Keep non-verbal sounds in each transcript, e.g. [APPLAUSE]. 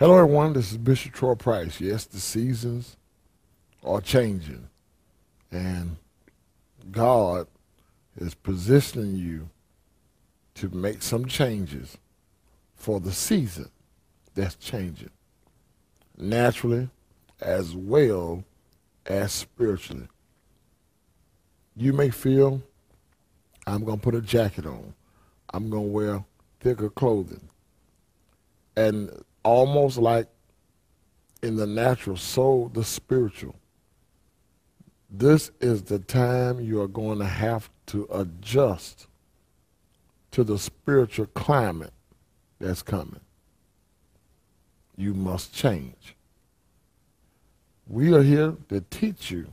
Hello, everyone. This is Bishop Troy Price. Yes, the seasons are changing, and God is positioning you to make some changes for the season that's changing, naturally as well as spiritually. You may feel, I'm going to put a jacket on. I'm going to wear thicker clothing. And almost like in the natural, so the spiritual. This is the time you are going to have to adjust to the spiritual climate that's coming. You must change. We are here to teach you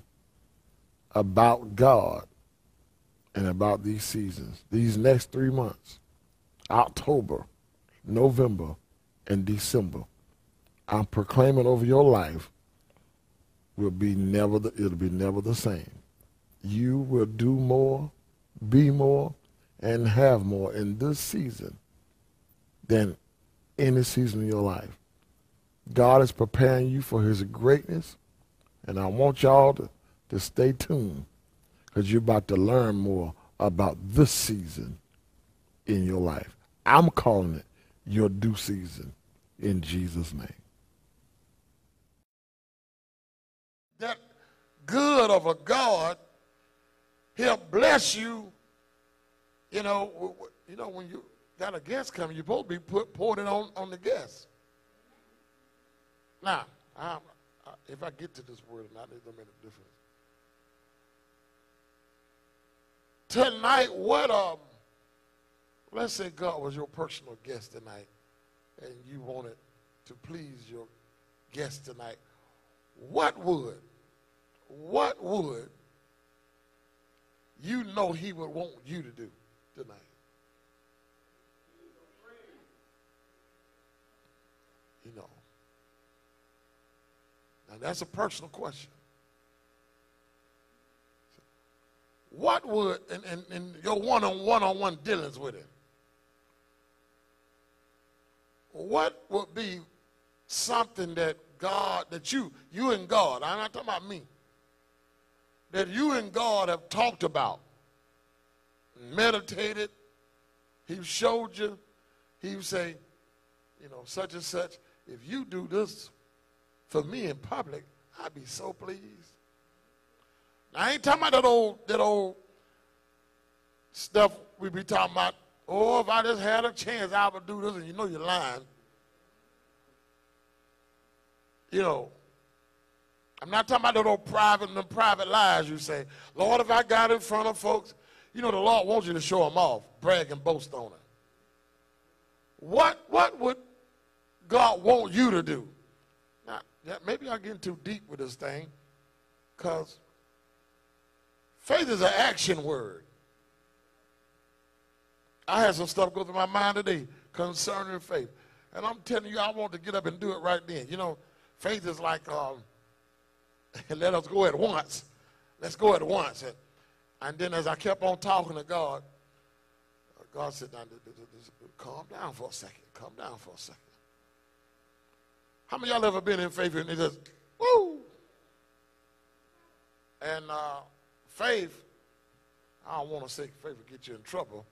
about God and about these seasons, these next three months October, November, and December. I'm proclaiming over your life will be never the, it'll be never the same. You will do more, be more, and have more in this season than any season in your life. God is preparing you for his greatness, and I want y'all to, to stay tuned because you're about to learn more about this season in your life. I'm calling it your due season in Jesus' name. That good of a God, He'll bless you. You know, you know when you got a guest coming, you're supposed to be put pouring it on on the guest. Now, I, if I get to this word or not, it don't make a difference. Tonight, what um, let's say God was your personal guest tonight, and you wanted to please your guest tonight. What would, what would you know he would want you to do tonight? You know. Now that's a personal question. What would, in, in, in your one-on-one on one dealings with him, what would be something that God, that you, you and God, I'm not talking about me, that you and God have talked about, meditated, he showed you, he would say, you know, such and such, if you do this for me in public, I'd be so pleased. Now, I ain't talking about that old, that old stuff we be talking about. Oh, if I just had a chance, I would do this, and you know you're lying. You know, I'm not talking about old private and the private lies you say. Lord, if I got in front of folks, you know the Lord wants you to show them off, brag and boast on it. What, what would God want you to do? Now, maybe I'm getting too deep with this thing because faith is an action word. I had some stuff go through my mind today concerning faith. And I'm telling you, I want to get up and do it right then. You know, faith is like, um, [LAUGHS] let us go at once. Let's go at once. And, and then as I kept on talking to God, God said, now, calm down for a second. Calm down for a second. How many y'all ever been in faith and it just, woo? And uh, faith, I don't want to say faith will get you in trouble,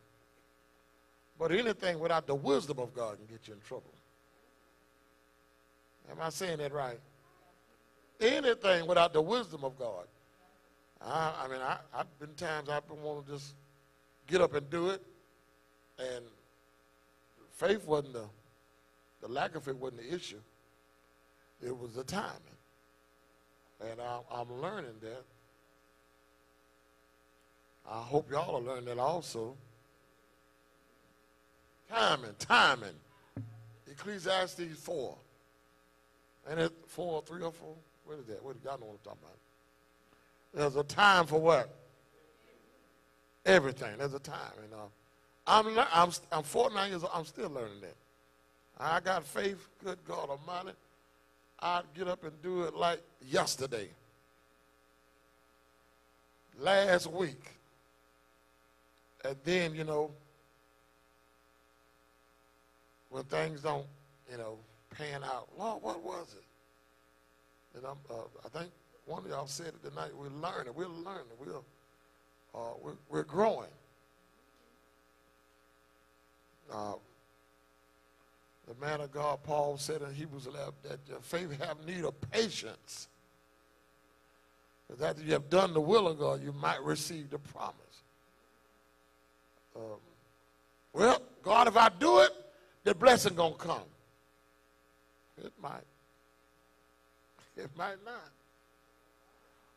but anything without the wisdom of God can get you in trouble. Am I saying that right? Anything without the wisdom of God. I, I mean, I, have been times I've been wanting to just get up and do it, and faith wasn't the, the lack of it wasn't the issue. It was the timing. And I, I'm learning that. I hope y'all are learning that also. Timing, timing. Ecclesiastes 4. And it 4, 3 or 4? What is that? What, y'all know what I'm talking about. There's a time for what? Everything. There's a time. And uh, I'm, I'm, I'm 49 years old. I'm still learning that. I got faith, good God Almighty. I'd get up and do it like yesterday. Last week. And then, you know, when things don't, you know, pan out. Lord, what was it? And I'm, uh, I think one of y'all said it tonight. We're learning. We're learning. We're, uh, we're, we're growing. Uh, the man of God, Paul, said in Hebrews 11 that your faith have need of patience. Because after you have done the will of God, you might receive the promise. Um, well, God, if I do it, the blessing gonna come. It might. It might not.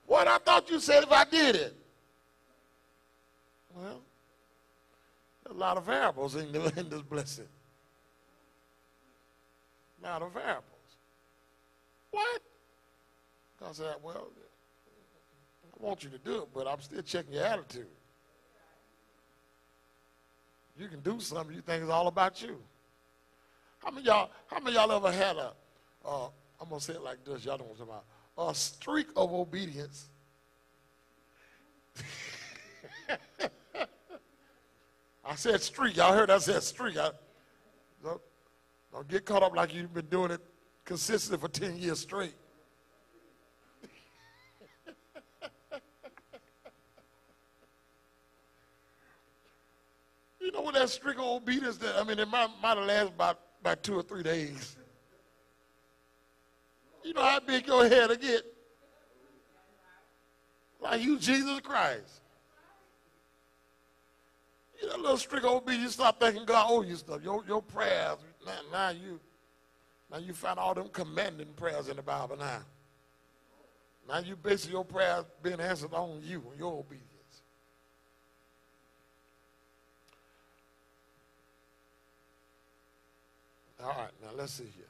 What I thought you said if I did it. Well, a lot of variables in, the, in this blessing. A lot of variables. What? I said, well, I want you to do it, but I'm still checking your attitude. You can do something you think is all about you. How many y'all? How many y'all ever had a? Uh, I'm gonna say it like this. Y'all don't want to talk about. A streak of obedience. [LAUGHS] I said streak. Y'all heard I said streak. I, don't, don't get caught up like you've been doing it consistently for 10 years straight. [LAUGHS] you know what that streak of obedience that I mean it might, might have lasted about, about two or three days. You know how big your head will get? Like you, Jesus Christ. You know, little strict obedience, you start thinking God owe you stuff. Your, your prayers, now, now you now you find all them commanding prayers in the Bible now. Now you basically your prayers being answered on you and your obedience. All right, now let's see here.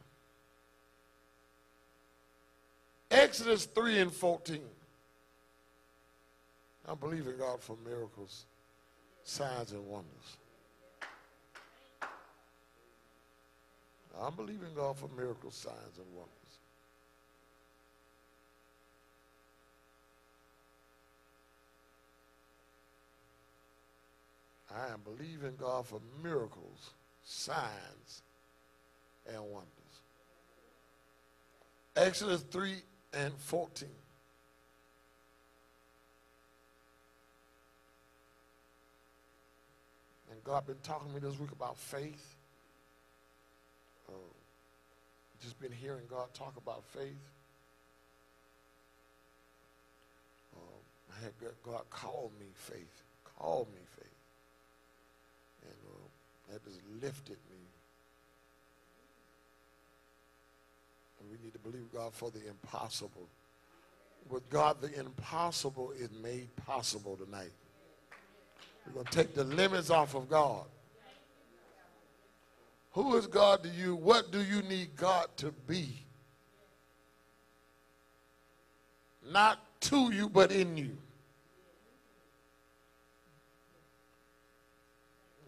Exodus 3 and 14. I believe in God for miracles, signs, and wonders. I believe in God for miracles, signs, and wonders. I am believing God for miracles, signs, and wonders. Exodus 3 and 14. And God been talking to me this week about faith. Uh, just been hearing God talk about faith. Uh, I had God call me faith, call me faith. And uh, that just lifted me. Need to believe God for the impossible. With God, the impossible is made possible tonight. We're going to take the limits off of God. Who is God to you? What do you need God to be? Not to you, but in you.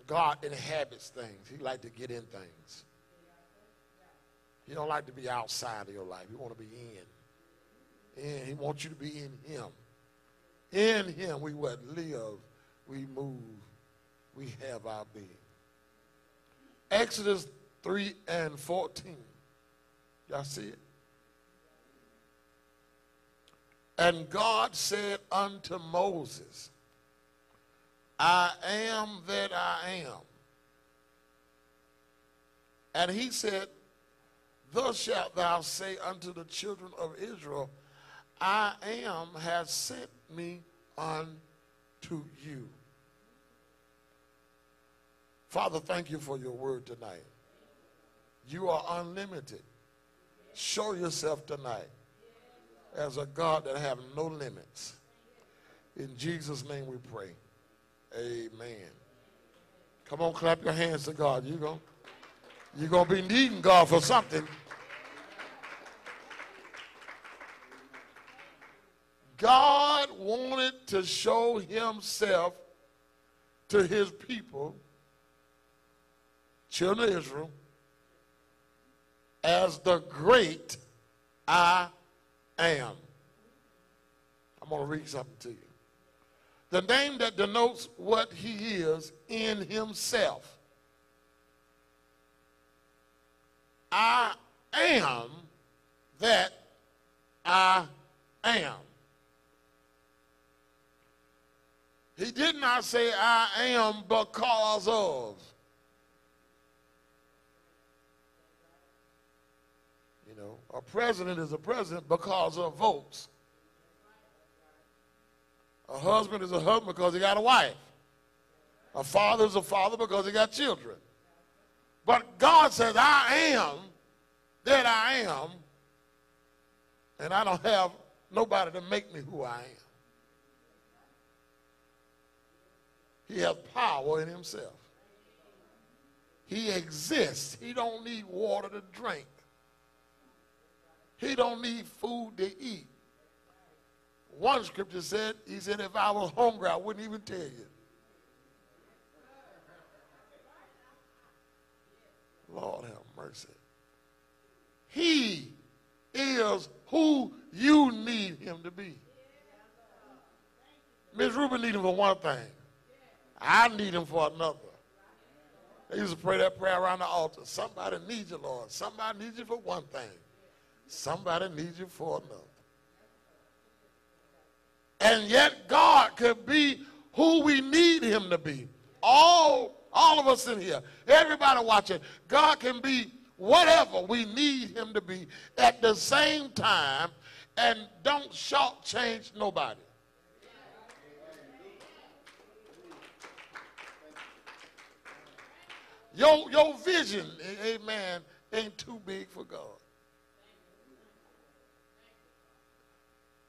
God inhabits things. He like to get in things. He don't like to be outside of your life. He want to be in. And he wants you to be in him. In him we would live, we move, we have our being. Exodus 3 and 14. Y'all see it? And God said unto Moses, I am that I am. And he said, Thus shalt thou say unto the children of Israel, I am has sent me unto you. Father, thank you for your word tonight. You are unlimited. Show yourself tonight as a God that have no limits. In Jesus' name we pray. Amen. Come on, clap your hands to God. You're going you're to be needing God for something. God wanted to show himself to his people children of Israel, as the great I am. I'm going to read something to you. The name that denotes what he is in himself. I am that I am. He did not say, I am because of. You know, a president is a president because of votes. A husband is a husband because he got a wife. A father is a father because he got children. But God says, I am that I am, and I don't have nobody to make me who I am. He has power in himself. He exists. He don't need water to drink. He don't need food to eat. One scripture said, he said, if I was hungry, I wouldn't even tell you. Lord have mercy. He is who you need him to be. Miss Rubin need him for one thing. I need him for another. They used to pray that prayer around the altar. Somebody needs you, Lord. Somebody needs you for one thing. Somebody needs you for another. And yet God could be who we need him to be. All, all of us in here, everybody watching, God can be whatever we need him to be at the same time and don't shortchange nobody. Your, your vision, amen, ain't too big for God.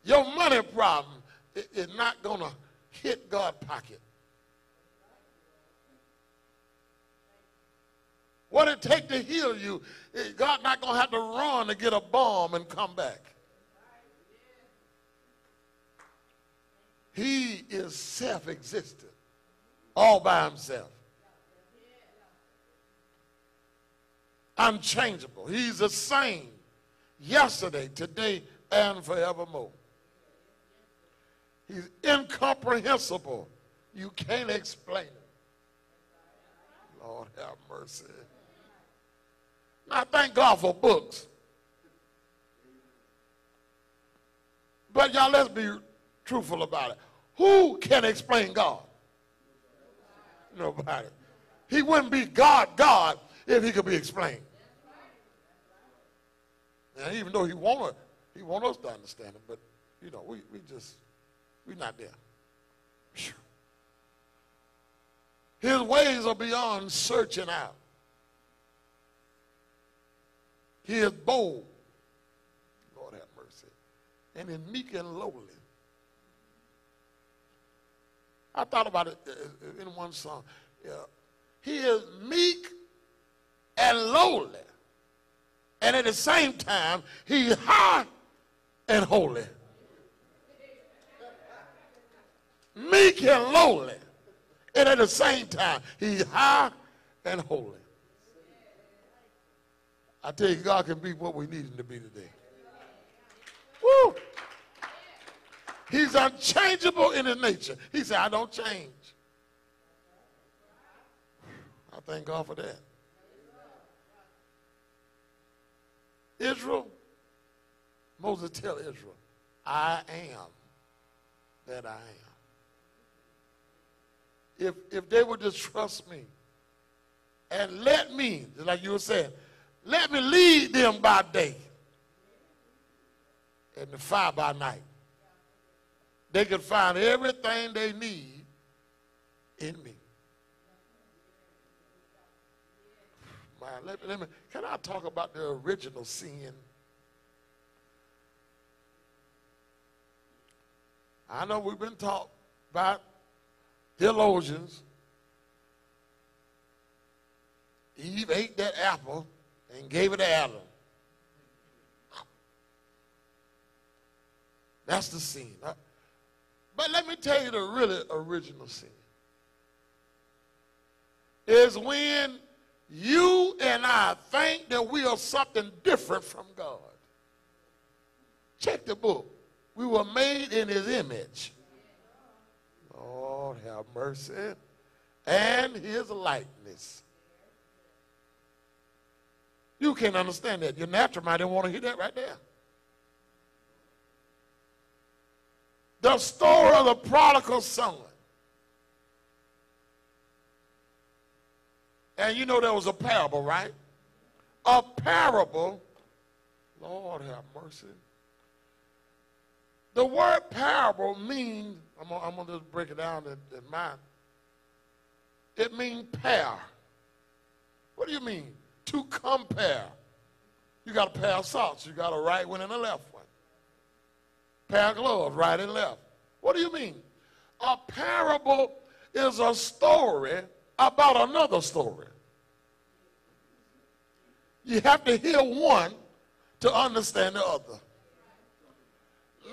Your money problem is not going to hit God's pocket. What it take to heal you, God not going to have to run to get a bomb and come back. He is self-existent, all by himself. Unchangeable. He's the same yesterday, today, and forevermore. He's incomprehensible. You can't explain it. Lord have mercy. I thank God for books. But y'all, let's be truthful about it. Who can explain God? Nobody. He wouldn't be God, God, if he could be explained. And even though he want he want us to understand him, but you know, we, we just we're not there. His ways are beyond searching out. He is bold. Lord have mercy. And is meek and lowly. I thought about it uh, in one song. Yeah. He is meek and lowly. And at the same time, he's high and holy. Meek and lowly. And at the same time, he's high and holy. I tell you, God can be what we need him to be today. Woo! He's unchangeable in his nature. He said, I don't change. I thank God for that. Israel, Moses tell Israel, I am that I am. If, if they would just trust me and let me, like you were saying, let me lead them by day and the fire by night. They could find everything they need in me. Man, let let me, can I talk about the original sin? I know we've been taught about theologians. Eve ate that apple and gave it to Adam. That's the sin. Uh, but let me tell you the really original sin. Is when you and I think that we are something different from God. Check the book. We were made in his image. Lord have mercy. And his likeness. You can't understand that. Your natural mind didn't want to hear that right there. The story of the prodigal son. And you know there was a parable, right? A parable. Lord have mercy. The word parable means, I'm gonna, just break it down in, in. It means pair. What do you mean? To compare. You got a pair of socks. You got a right one and a left one. Pair of gloves, right and left. What do you mean? A parable is a story about another story. You have to hear one to understand the other.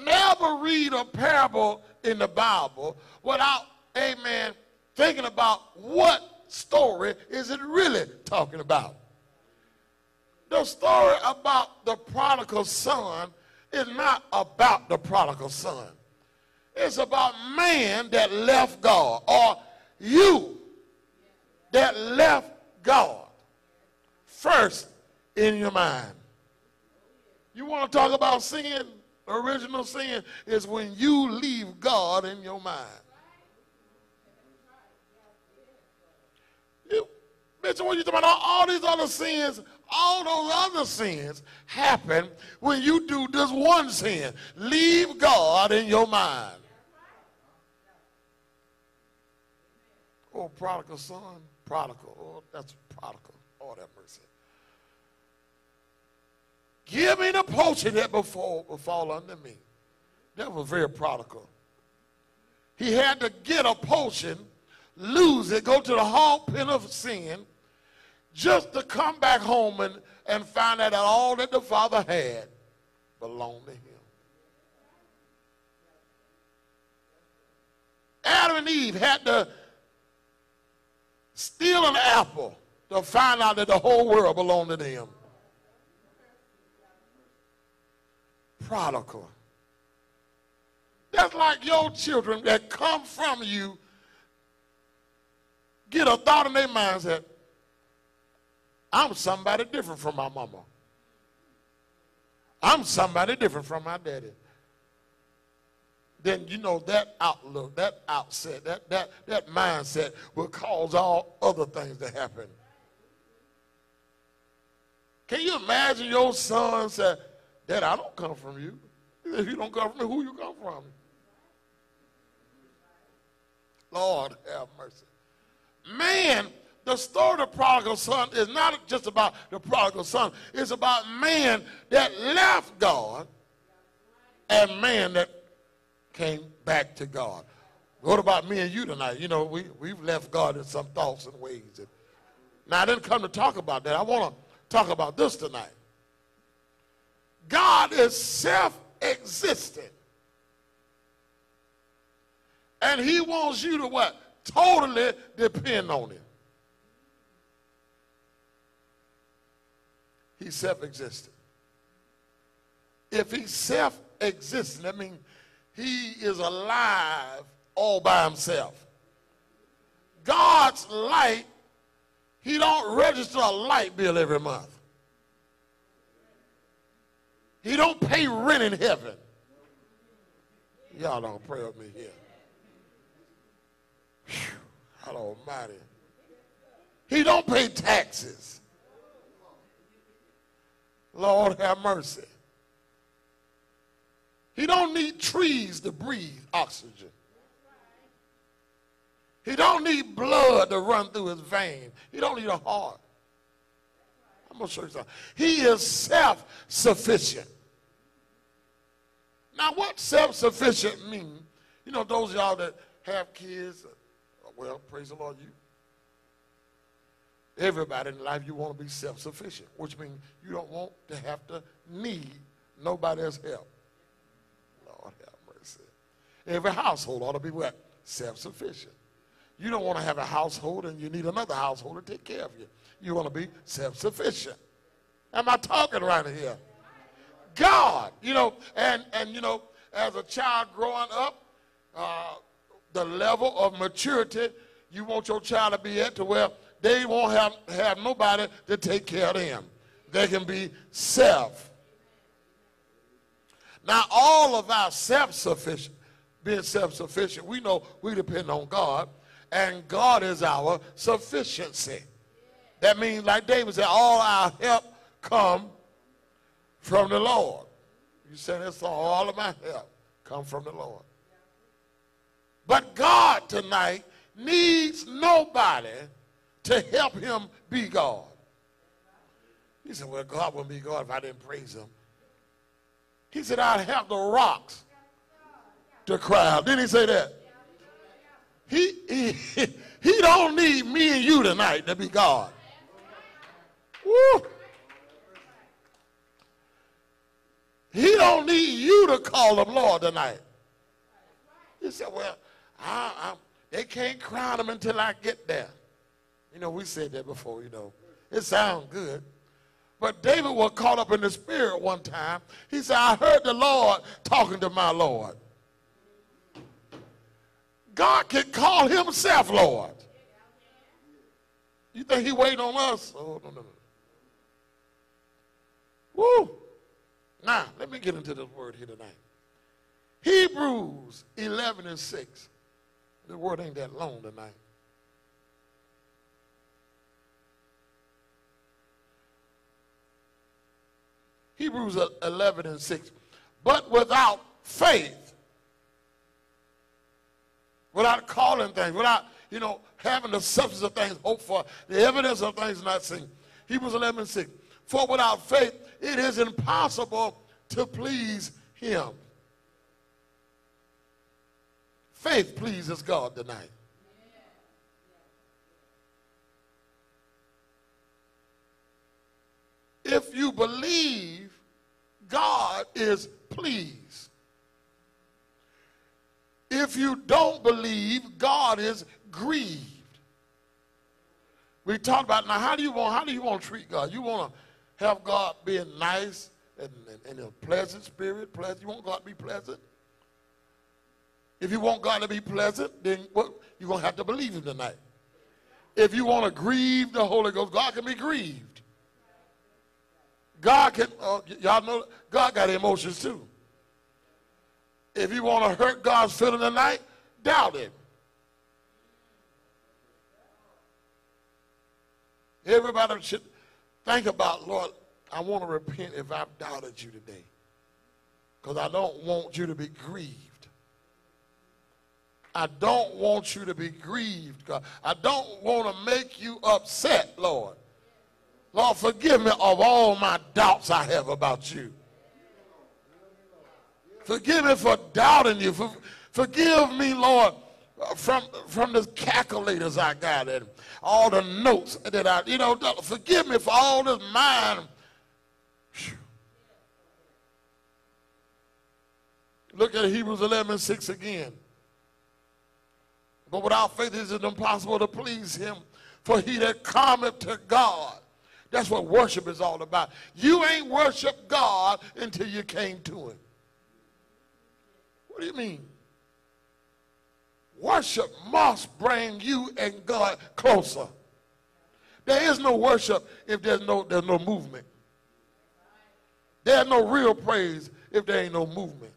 Never read a parable in the Bible without, amen, thinking about what story is it really talking about. The story about the prodigal son is not about the prodigal son. It's about man that left God or you that left God first in your mind. You want to talk about sin? Original sin is when you leave God in your mind. You, Mitchell, what you talking about? All these other sins, all those other sins happen when you do this one sin. Leave God in your mind. Oh, prodigal son, prodigal. Oh, that's prodigal. Oh, that mercy. Give me the potion that before will fall under me. That was very prodigal. He had to get a potion, lose it, go to the hog pen of sin, just to come back home and, and find out that all that the father had belonged to him. Adam and Eve had to steal an apple to find out that the whole world belonged to them. prodigal. That's like your children that come from you get a thought in their minds that I'm somebody different from my mama. I'm somebody different from my daddy. Then you know that outlook, that outset, that that that mindset will cause all other things to happen. Can you imagine your son said, Dad, I don't come from you. If you don't come from me, who you come from? Lord have mercy. Man, the story of the prodigal son is not just about the prodigal son. It's about man that left God and man that came back to God. What about me and you tonight? You know, we, we've left God in some thoughts and ways. Now, I didn't come to talk about that. I want to talk about this tonight. God is self existent. And he wants you to what? Totally depend on him. He's self existent. If he's self existent, that means he is alive all by himself. God's light, he don't register a light bill every month. He don't pay rent in heaven. Y'all don't pray with me here. Whew, Almighty. He don't pay taxes. Lord have mercy. He don't need trees to breathe oxygen. He don't need blood to run through his vein. He don't need a heart. I'm going to show you something. He is self-sufficient. Now, what self-sufficient mean? You know, those y'all that have kids, uh, well, praise the Lord, you. Everybody in life, you want to be self-sufficient, which means you don't want to have to need nobody else's help. Every household ought to be what? Self-sufficient. You don't want to have a household and you need another household to take care of you. You want to be self-sufficient. Am I talking right here? God, you know, and, and you know, as a child growing up, uh, the level of maturity you want your child to be at to where they won't have, have nobody to take care of them. they can be self. Now, all of our self-sufficient, being self-sufficient, we know we depend on God, and God is our sufficiency. That means, like David said, all our help come from the Lord. You said this all of my help come from the Lord. But God tonight needs nobody to help him be God. He said, well, God wouldn't be God if I didn't praise him. He said, I'd have the rocks to cry out. Didn't he say that? He, he, [LAUGHS] he don't need me and you tonight to be God. Woo. He don't need you to call him Lord tonight. He said, well, I, I, they can't crown him until I get there. You know, we said that before, you know. It sounds good. But David was caught up in the spirit one time. He said, I heard the Lord talking to my Lord. God can call himself Lord. You think he waiting on us? Oh, no, no, no. Woo! Now, let me get into this word here tonight. Hebrews 11 and 6. The word ain't that long tonight. Hebrews 11 and 6. But without faith, without calling things, without, you know, having the substance of things hoped for, the evidence of things not seen. Hebrews 11 and 6. For without faith, it is impossible to please him. Faith pleases God tonight. If you believe, God is pleased. If you don't believe, God is grieved. We talked about now how do you want how do you want to treat God? You want to have God being nice and, and, and a pleasant spirit, pleasant. You want God to be pleasant? If you want God to be pleasant, then what you're gonna have to believe him tonight. If you want to grieve the Holy Ghost, God can be grieved. God can, uh, y'all know, God got emotions too. If you want to hurt God's feeling tonight, doubt him. Everybody should think about, Lord, I want to repent if I've doubted you today. Because I don't want you to be grieved. I don't want you to be grieved, God. I don't want to make you upset, Lord. Lord, forgive me of all my doubts I have about you. Forgive me for doubting you. For, forgive me, Lord, from, from the calculators I got and all the notes that I, you know, forgive me for all this mind. Look at Hebrews 11, 6 again. But without faith it is impossible to please him. For he that cometh to God, that's what worship is all about. You ain't worship God until you came to him. What do you mean? Worship must bring you and God closer. There is no worship if there's no, there's no movement. There's no real praise if there ain't no movement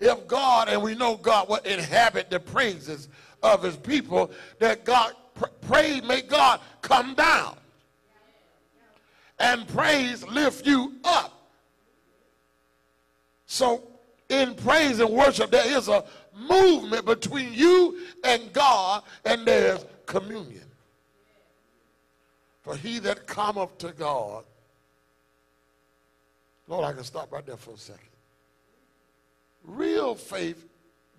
if God, and we know God will inhabit the praises of his people, that God pray, may God come down. And praise lift you up. So in praise and worship, there is a movement between you and God, and there's communion. For he that cometh to God, Lord, I can stop right there for a second. Real faith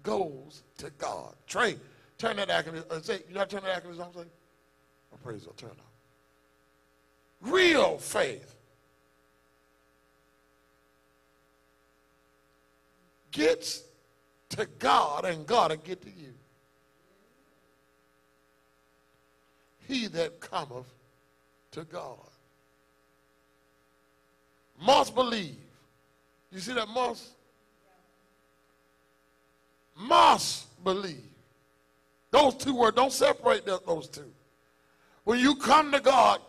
goes to God. Trey, turn that acronym. Uh, say, you not turn that acronym on? Say, oh, praise God, turn on. Real faith gets to God, and God will get to you. He that cometh to God must believe. You see that must? must believe. Those two words, don't separate those two. When you come to God,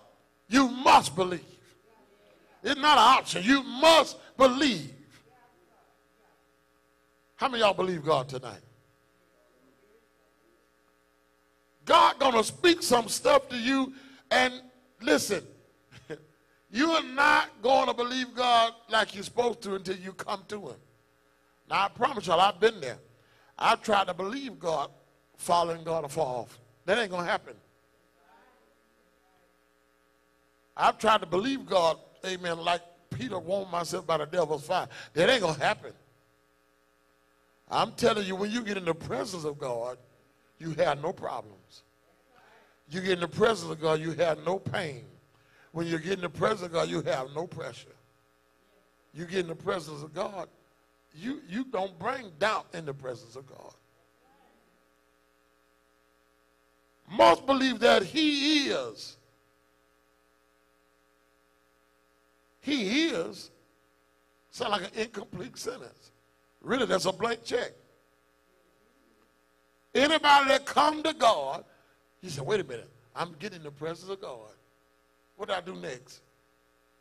You must believe. It's not an option. You must believe. How many y'all believe God tonight? God gonna speak some stuff to you and listen, [LAUGHS] you are not to believe God like you're supposed to until you come to him. Now I promise y'all, I've been there. I've tried to believe God, following God to fall off. That ain't gonna happen. I've tried to believe God, amen, like Peter warned myself by the devil's fire. That ain't gonna happen. I'm telling you, when you get in the presence of God, you have no problems. You get in the presence of God, you have no pain. When you get in the presence of God, you have no pressure. You get in the presence of God, you, you don't bring doubt in the presence of God. Most believe that He is. He is. Sound like an incomplete sentence. Really, that's a blank check. Anybody that come to God, he said, wait a minute, I'm getting the presence of God. What do I do next?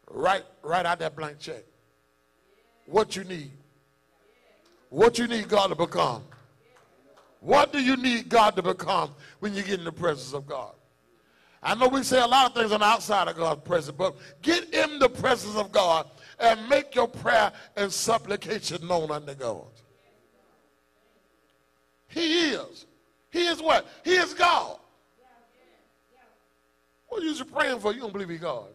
Write, write out that blank check. What you need. What you need God to become. What do you need God to become when you get in the presence of God? I know we say a lot of things on the outside of God's presence, but get in the presence of God and make your prayer and supplication known unto God. He is. He is what? He is God. What are you praying for? You don't believe he's God.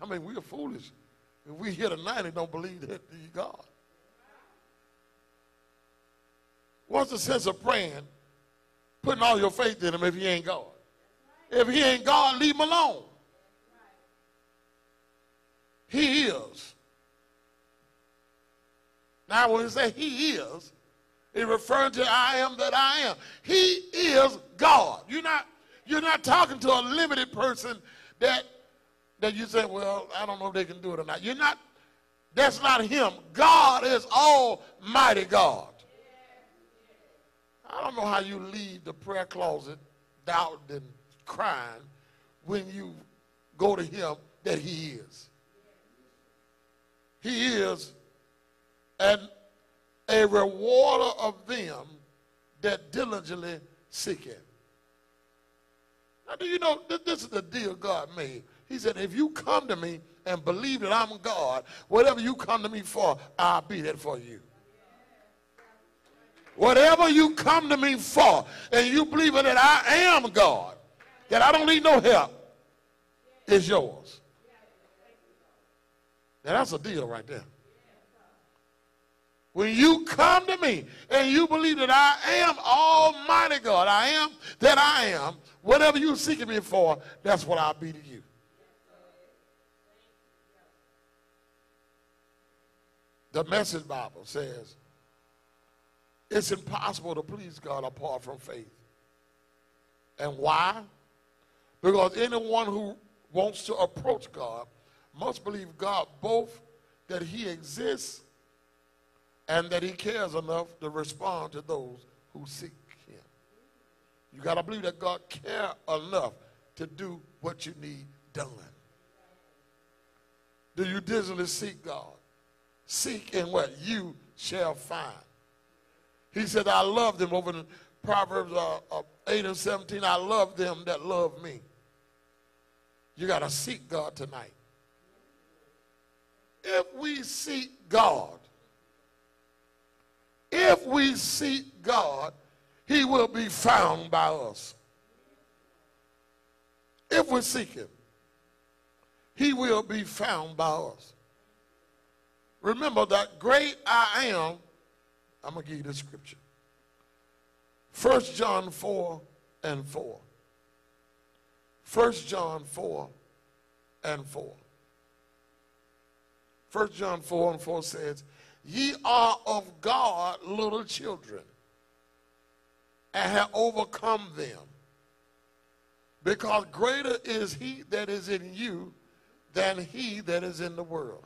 I mean, we are foolish. If we here tonight and don't believe that he's God. What's the sense of praying, putting all your faith in him if he ain't God? If he ain't God, leave him alone. He is. Now, when we say he is, it refers to I am that I am. He is God. You're not, you're not talking to a limited person that, that you say, well, I don't know if they can do it or not. You're not, that's not him. God is Almighty God. I don't know how you leave the prayer closet doubting and crying when you go to him that he is. He is and a rewarder of them that diligently seek him. Now, do you know this is the deal God made? He said, if you come to me and believe that I'm God, whatever you come to me for, I'll be that for you. Whatever you come to me for, and you believe that I am God, that I don't need no help, is yours. Now that's a deal right there. When you come to me and you believe that I am Almighty God, I am that I am, whatever you're seeking me for, that's what I'll be to you. The Message Bible says, it's impossible to please God apart from faith. And why? Because anyone who wants to approach God must believe God both that he exists and that he cares enough to respond to those who seek him. You got to believe that God cares enough to do what you need done. Do you diligently seek God? Seek in what you shall find. He said, I love them over in Proverbs uh, uh, 8 and 17. I love them that love me. You got to seek God tonight. If we seek God, if we seek God, he will be found by us. If we seek him, he will be found by us. Remember that great I am I'm going to give you the scripture. 1 John 4 and 4. 1 John 4 and 4. 1 John 4 and 4 says, Ye are of God little children, and have overcome them. Because greater is he that is in you than he that is in the world.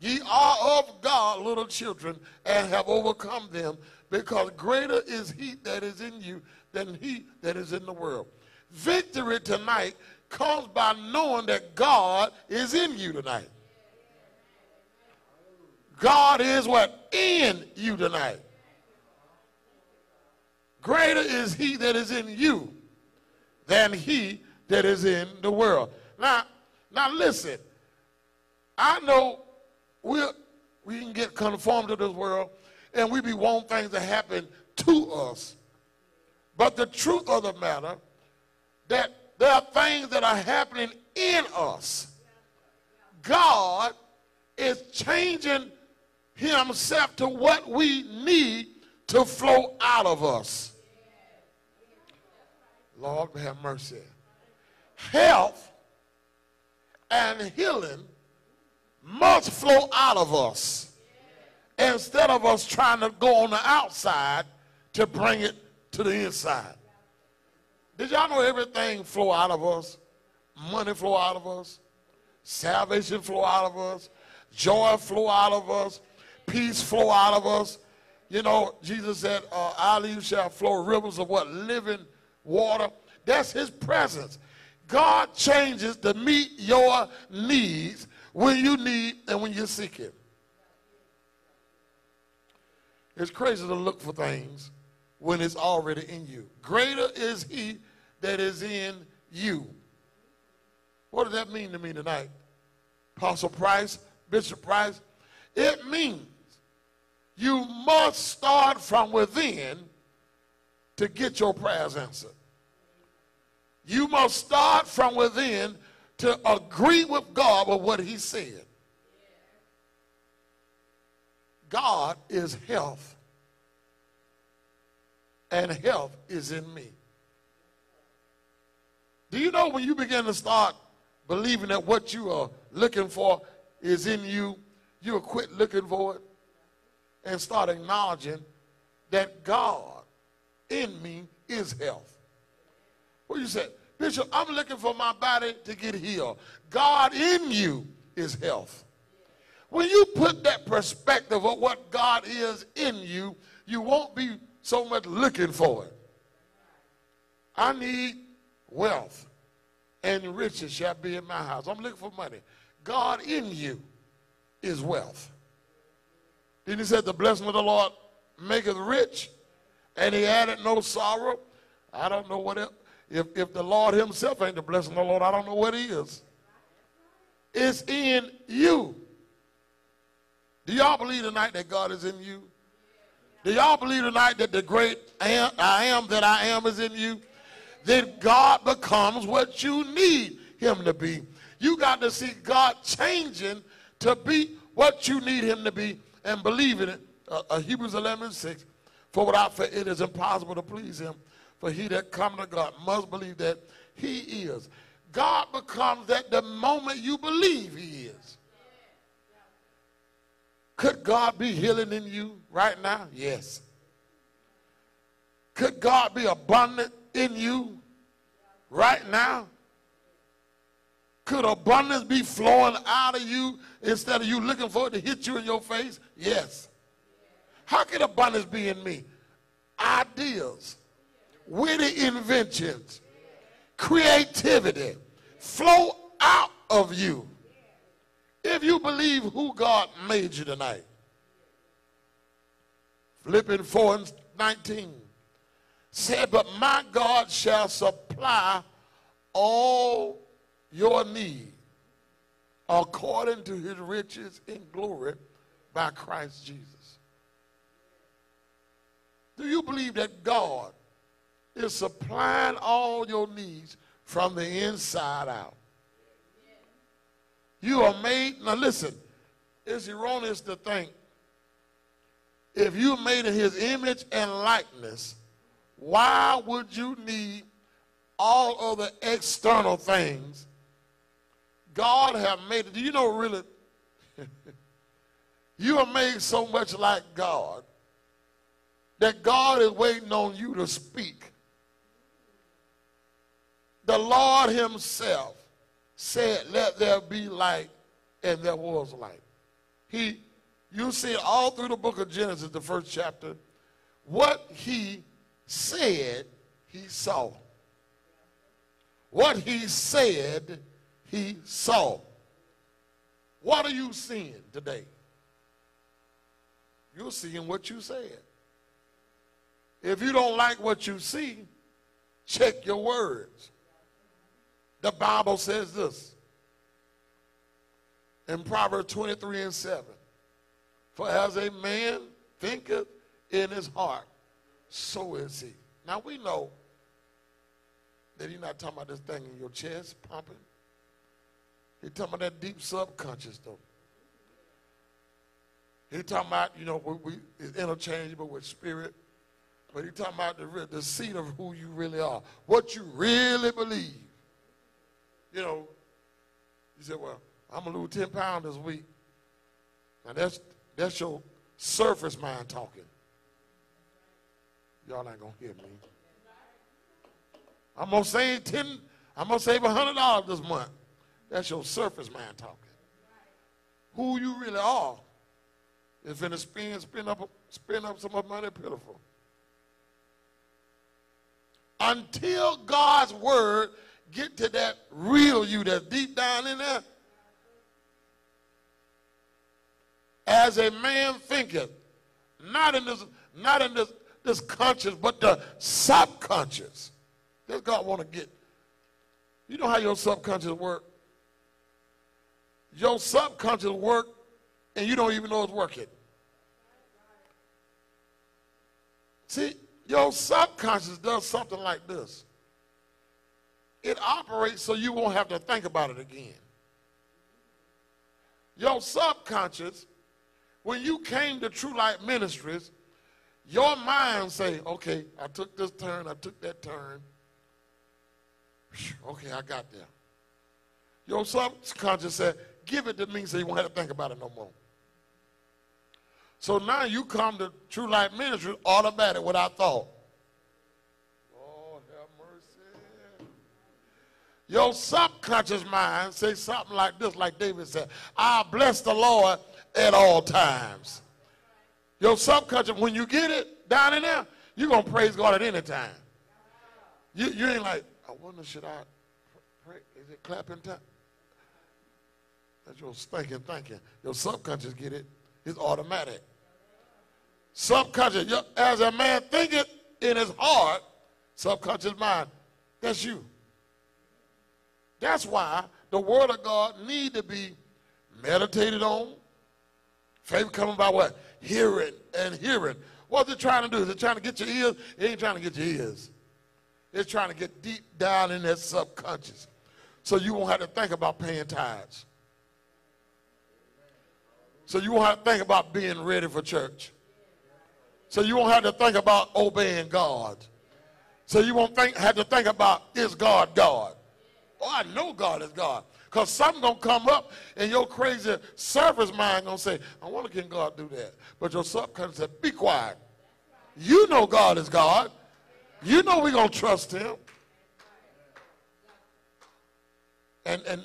Ye are of God, little children, and have overcome them, because greater is he that is in you than he that is in the world. Victory tonight comes by knowing that God is in you tonight. God is what? In you tonight. Greater is he that is in you than he that is in the world. Now, now listen. I know we we can get conformed to this world and we be wanting things to happen to us. But the truth of the matter, that there are things that are happening in us. God is changing himself to what we need to flow out of us. Lord, have mercy. Health and healing must flow out of us instead of us trying to go on the outside to bring it to the inside. Did y'all know everything flow out of us? Money flow out of us. Salvation flow out of us. Joy flow out of us. Peace flow out of us. You know, Jesus said, uh, of you shall flow rivers of what? Living water. That's his presence. God changes to meet your needs when you need and when you seek him. It's crazy to look for things when it's already in you. Greater is he that is in you. What does that mean to me tonight? Apostle Price, Bishop Price, it means you must start from within to get your prayers answered. You must start from within to agree with God with what he said. God is health, and health is in me. Do you know when you begin to start believing that what you are looking for is in you, you'll quit looking for it and start acknowledging that God in me is health. What you said? Bishop, I'm looking for my body to get healed. God in you is health. When you put that perspective of what God is in you, you won't be so much looking for it. I need wealth and riches shall be in my house. I'm looking for money. God in you is wealth. Then he said, The blessing of the Lord maketh rich, and he added no sorrow. I don't know what. If, if the Lord himself ain't the blessing of the Lord, I don't know what he is. It's in you. Do y'all believe tonight that God is in you? Do y'all believe tonight that the great I am that I am is in you? Then God becomes what you need him to be. You got to see God changing to be what you need him to be and believe in it. Uh, uh, Hebrews 11 6. For without faith it is impossible to please him. For he that come to God must believe that he is. God becomes that the moment you believe he is. Could God be healing in you right now? Yes. Could God be abundant in you right now? Could abundance be flowing out of you instead of you looking for it to hit you in your face? Yes. How can abundance be in me? Ideas, witty inventions, creativity flow out of you if you believe who God made you tonight. Philippians 4 and 19 said, But my God shall supply all your need according to his riches in glory by Christ Jesus. Do you believe that God is supplying all your needs from the inside out? You are made, now listen, it's erroneous to think if you made in his image and likeness, why would you need all of the external things? God have made it. Do you know really? [LAUGHS] you are made so much like God that God is waiting on you to speak. The Lord himself said, let there be light, and there was light. He, you see all through the book of Genesis, the first chapter, what he said, he saw. what he said he saw. What are you seeing today? You're seeing what you said. If you don't like what you see, check your words. The Bible says this in Proverbs 23 and 7 For as a man thinketh in his heart, so is he. Now we know that he's not talking about this thing in your chest pumping. He's talking about that deep subconscious though. He's talking about, you know, we, we, it's interchangeable with spirit. But he's talking about the, the seat of who you really are, what you really believe. You know, you said, well, I'm to lose 10 pounds this week. Now, that's, that's your surface mind talking. Y'all ain't to hear me. I'm to save 10, I'm to save $100 this month. That's your surface mind talking. Who you really are is to spend, spend, up, spend up some of my money pitiful. Until God's word get to that real you that's deep down in there, as a man thinketh, not in this, not in this, this conscious, but the subconscious. Does God want to get. You know how your subconscious work? Your subconscious work, and you don't even know it's working. See, your subconscious does something like this. It operates so you won't have to think about it again. Your subconscious, when you came to True Light Ministries, your mind say, okay, I took this turn, I took that turn. Okay, I got there. Your subconscious said, give it to me so you won't have to think about it no more. So now you come to True Light Ministry automatic without thought. Lord have mercy. Your subconscious mind say something like this, like David said, I bless the Lord at all times. Your subconscious, when you get it down in there, you're going to praise God at any time. You, you ain't like, I wonder, should I pray? Is it clapping time? That's your thinking, thinking. Your subconscious get it. It's automatic. Subconscious, as a man thinketh in his heart, subconscious mind, that's you. That's why the word of God need to be meditated on. Faith coming by what? Hearing and hearing. What's it trying to do? Is it trying to get your ears? It ain't trying to get your ears. It's trying to get deep down in that subconscious. So you won't have to think about paying tithes. So you won't have to think about being ready for church. So you won't have to think about obeying God. So you won't think, have to think about, is God God? Oh, I know God is God. Because something going to come up and your crazy surface mind going to say, I wonder can God do that? But your subconscious said, be quiet. You know God is God. You know we're going to trust him. And, and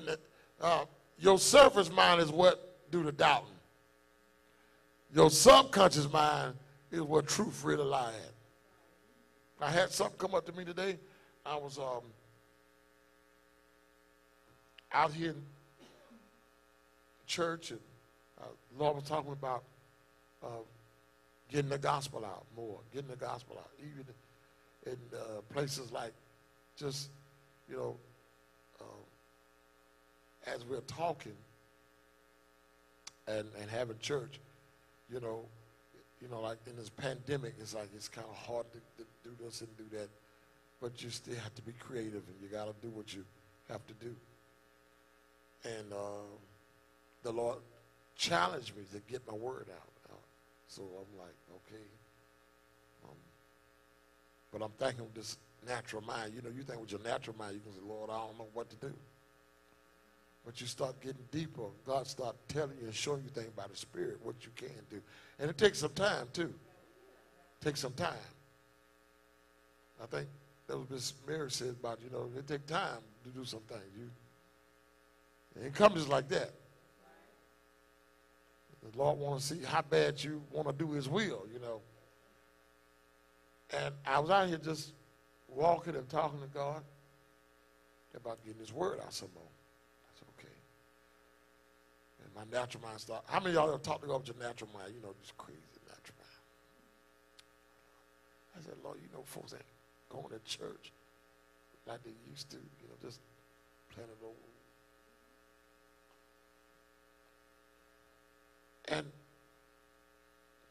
uh, your surface mind is what do the doubting. Your subconscious mind is where truth really lies. I had something come up to me today. I was um, out here in church, and uh, Lord was talking about uh, getting the gospel out more, getting the gospel out, even in uh, places like just, you know, uh, as we're talking and, and having church, you know, you know, like in this pandemic, it's like it's kind of hard to, to, do this and do that, but you still have to be creative and you got to do what you have to do. And uh, the Lord challenged me to get my word out. So I'm like, okay. Um, but I'm thinking with this natural mind. You know, you think with your natural mind, you can say, Lord, I don't know what to do. But you start getting deeper. God start telling you and showing you things by the Spirit, what you can do. And it takes some time, too. It takes some time. I think that was Miss Mary said about, you know, it takes time to do some things. You, it comes just like that. The Lord wants to see how bad you want to do his will, you know. And I was out here just walking and talking to God. about getting his word out some more. Said, okay. And my natural mind started. How many of y'all ever talked to God with your natural mind? You know, just crazy natural mind. I said, Lord, you know, folks ain't going to church like they used to, you know, just playing it over. And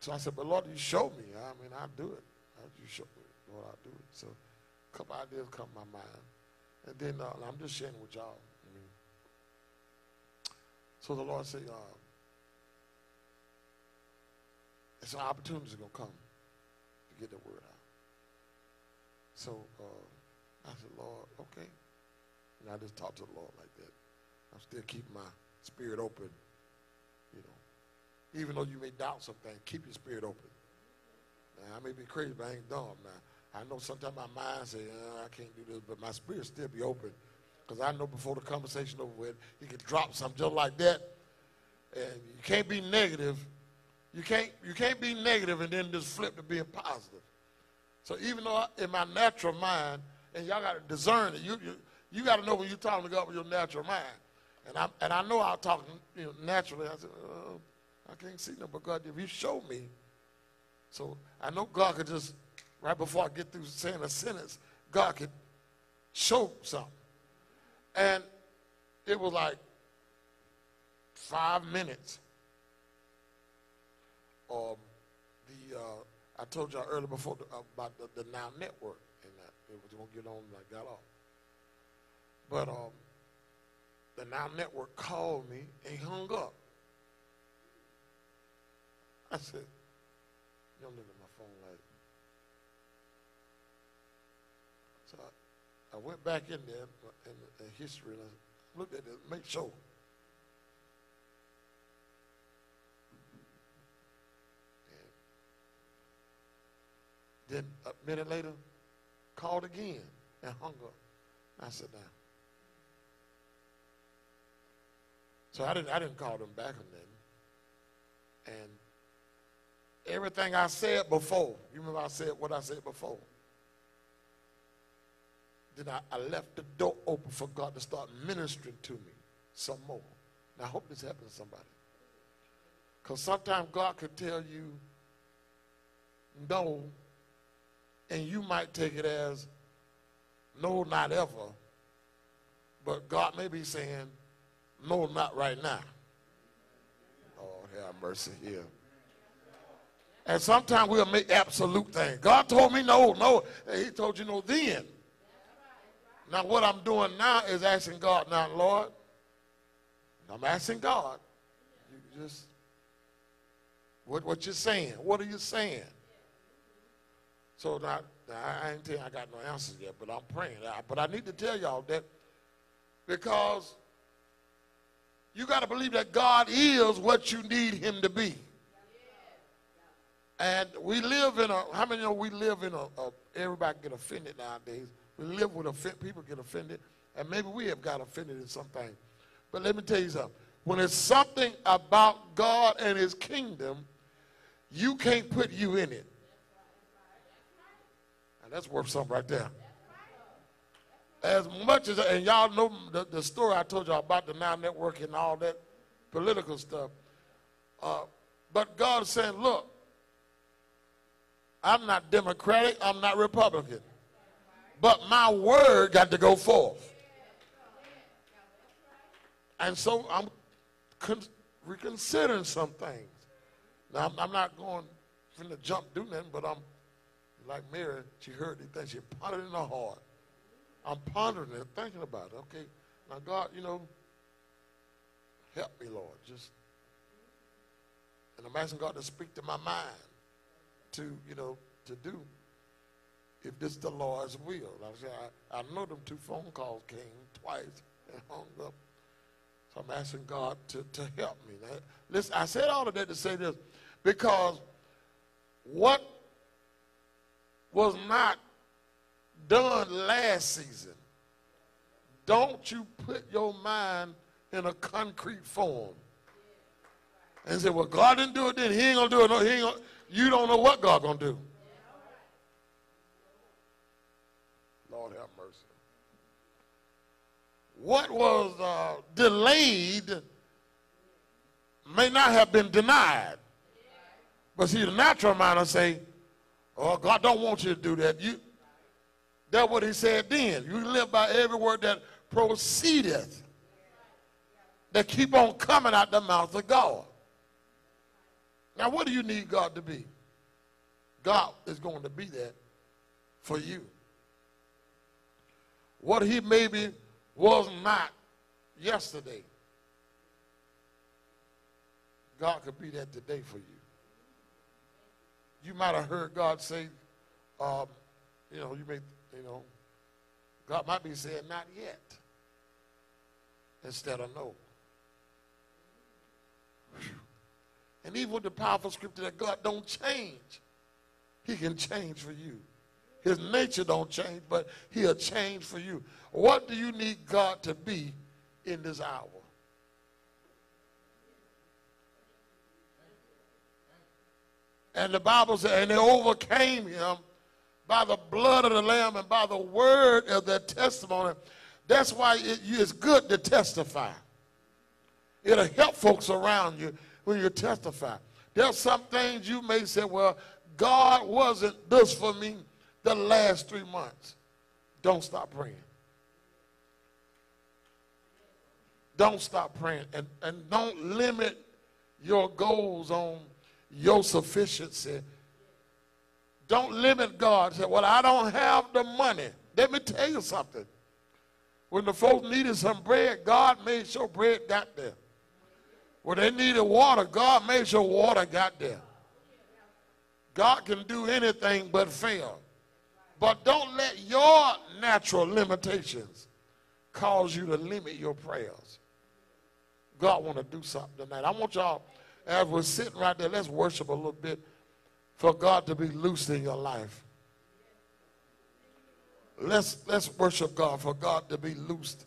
so I said, but Lord, you show me. I mean, I'll do it. You show me, Lord, I'll do it. So a couple ideas come to my mind. And then uh, I'm just sharing with y'all. I mean, so the Lord said, uh, it's an opportunity going to come to get the word out. So uh, I said, Lord, okay. And I just talked to the Lord like that. I'm still keeping my spirit open, you know. Even though you may doubt something, keep your spirit open. Now, I may be crazy, but I ain't dumb now. I know sometimes my mind say, oh, I can't do this, but my spirit still be open. Because I know before the conversation over with, you can drop something just like that. And you can't be negative. You can't, you can't be negative and then just flip to being positive. So even though I, in my natural mind, and y'all got to discern it, you, you, you got to know when you're talking to God with your natural mind. And I, and I know I'm talking you know, naturally. I said, oh, uh, I can't see no, but God, if you show me. So I know God could just right before I get through saying a sentence, God could show something. And it was like five minutes. Um, the uh, I told y'all earlier before the, about the, the, Now Network, and that it was gonna get on. and I got off, but um, the Now Network called me and hung up. I said, "You don't live in my phone like." So I, I went back in there in, in history and I looked at it, make sure. Then a minute later, called again and hung up. I said, now. So I didn't, I didn't call them back on. And everything I said before, you remember I said what I said before? then I, I, left the door open for God to start ministering to me some more. Now, I hope this happens to somebody. Because sometimes God could tell you no, and you might take it as no, not ever. But God may be saying, no, not right now. Oh, have mercy here. And sometimes we'll make absolute things. God told me no, no. He told you no then. Now, what I'm doing now is asking God, now, Lord, I'm asking God, you just, what, what you saying? What are you saying? So now, I ain't telling I got no answers yet, but I'm praying. But I need to tell y'all that because you got to believe that God is what you need him to be. And we live in a, how many know we live in a, a everybody get offended nowadays. We live with offend, people get offended, and maybe we have got offended in something. But let me tell you something. When it's something about God and his kingdom, you can't put you in it. And that's worth something right there. As much as, and y'all know the, the story I told y'all about the Now Network and all that political stuff. Uh, but God is saying, look, I'm not Democratic, I'm not Republican. But my word got to go forth. And so I'm reconsidering some things. Now, I'm, I'm not going from the jump do nothing, but I'm like Mary, she heard these things. She pondered in her heart. I'm pondering it, thinking about it. Okay, now God, you know, help me, Lord. Just, and I'm asking God to speak to my mind, to you know, to do if this is the Lord's will. I said, I, I know them two phone calls came twice and hung up. So I'm asking God to, to help me. Now, listen, I said all of that to say this because what was not done last season, don't you put your mind in a concrete form and say, well, God didn't do it then. He ain't going to do it. No, he ain't gonna, you don't know what God going to do. Lord have mercy. What was uh, delayed may not have been denied. But see, the natural mind will say, oh, God don't want you to do that. You, that's what he said then. You live by every word that proceedeth, that keep on coming out the mouth of God. Now, what do you need God to be? God is going to be that for you. What he maybe was not yesterday, God could be that today for you. You might have heard God say, um, you know, you may, you know, God might be saying, not yet, instead of no. And even with the powerful scripture that God don't change, he can change for you. His nature don't change, but he'll change for you. What do you need God to be in this hour? And the Bible says, and they overcame him by the blood of the Lamb and by the word of their testimony. That's why it, it's good to testify. It'll help folks around you when you testify. There's some things you may say, well, God wasn't this for me the last three months. Don't stop praying. Don't stop praying. And, and don't limit your goals on your sufficiency. Don't limit God. Say, well, I don't have the money. Let me tell you something. When the folks needed some bread, God made sure bread got there. When they needed water, God made sure water got there. God can do anything but fail. But don't let your natural limitations cause you to limit your prayers. God want to do something tonight. I want y'all, as we're sitting right there, let's worship a little bit for God to be loosed in your life. Let's, let's worship God for God to be loosed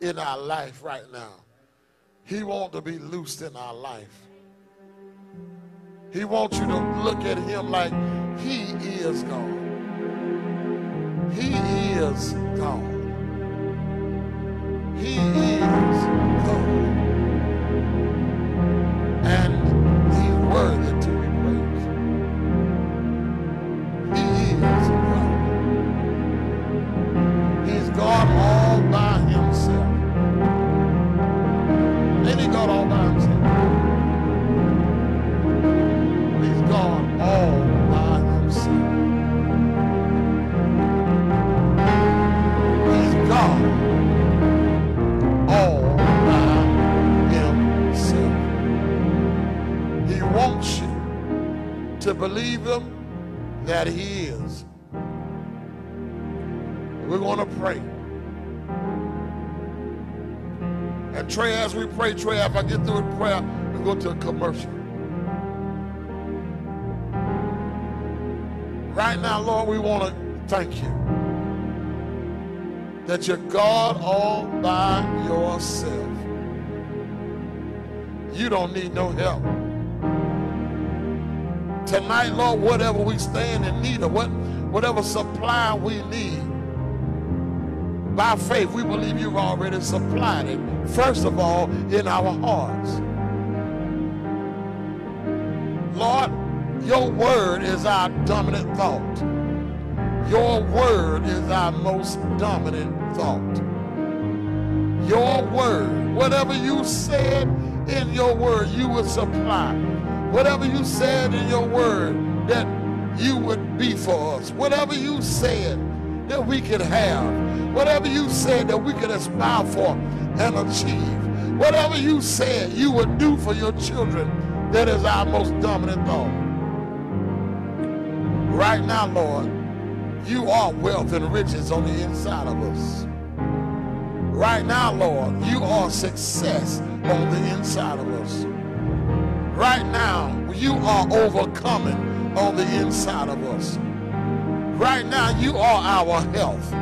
in our life right now. He wants to be loosed in our life. He wants you to look at him like he is God. He is God. As we pray, Trey, if I get through with prayer, we go to a commercial. Right now, Lord, we want to thank you that you're God all by yourself. You don't need no help. Tonight, Lord, whatever we stand in need of, what, whatever supply we need, by faith, we believe you've already supplied it. First of all, in our hearts. Lord, your word is our dominant thought. Your word is our most dominant thought. Your word, whatever you said in your word, you would supply. Whatever you said in your word that you would be for us. Whatever you said that we could have. Whatever you said that we could aspire for and achieve. Whatever you said you would do for your children, that is our most dominant thought. Right now, Lord, you are wealth and riches on the inside of us. Right now, Lord, you are success on the inside of us. Right now, you are overcoming on the inside of us. Right now, you are our health.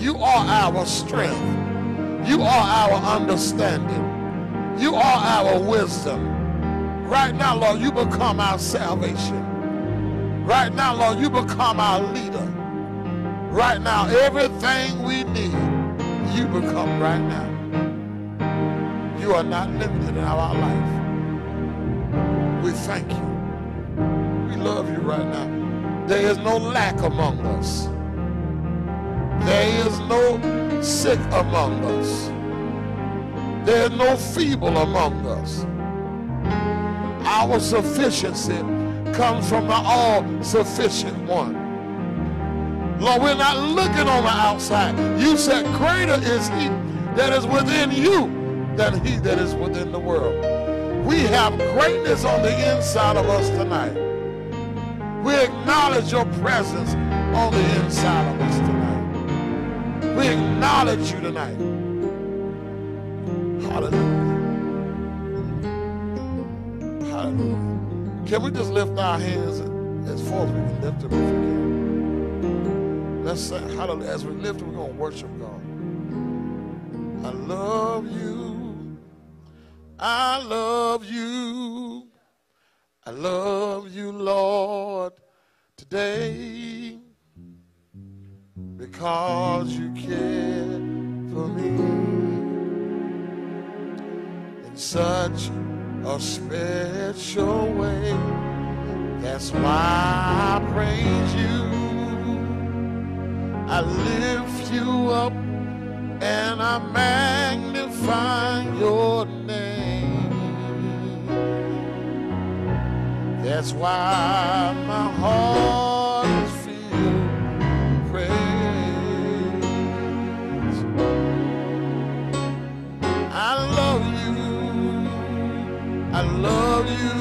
You are our strength. You are our understanding. You are our wisdom. Right now, Lord, you become our salvation. Right now, Lord, you become our leader. Right now, everything we need, you become right now. You are not limited in our life. We thank you. We love you right now. There is no lack among us. There is no sick among us. There is no feeble among us. Our sufficiency comes from the all-sufficient one. Lord, we're not looking on the outside. You said, greater is he that is within you than he that is within the world. We have greatness on the inside of us tonight. We acknowledge your presence on the inside of us tonight. We acknowledge you tonight. Hallelujah. Hallelujah. Can we just lift our hands as far as we can lift them if we can? Let's say hallelujah. As we lift them, we're going to worship God. I love you. I love you. I love you, Lord, today because you care for me in such a special way. That's why I praise you. I lift you up and I magnify your name. That's why my heart is filled with praise. I love you. I love you.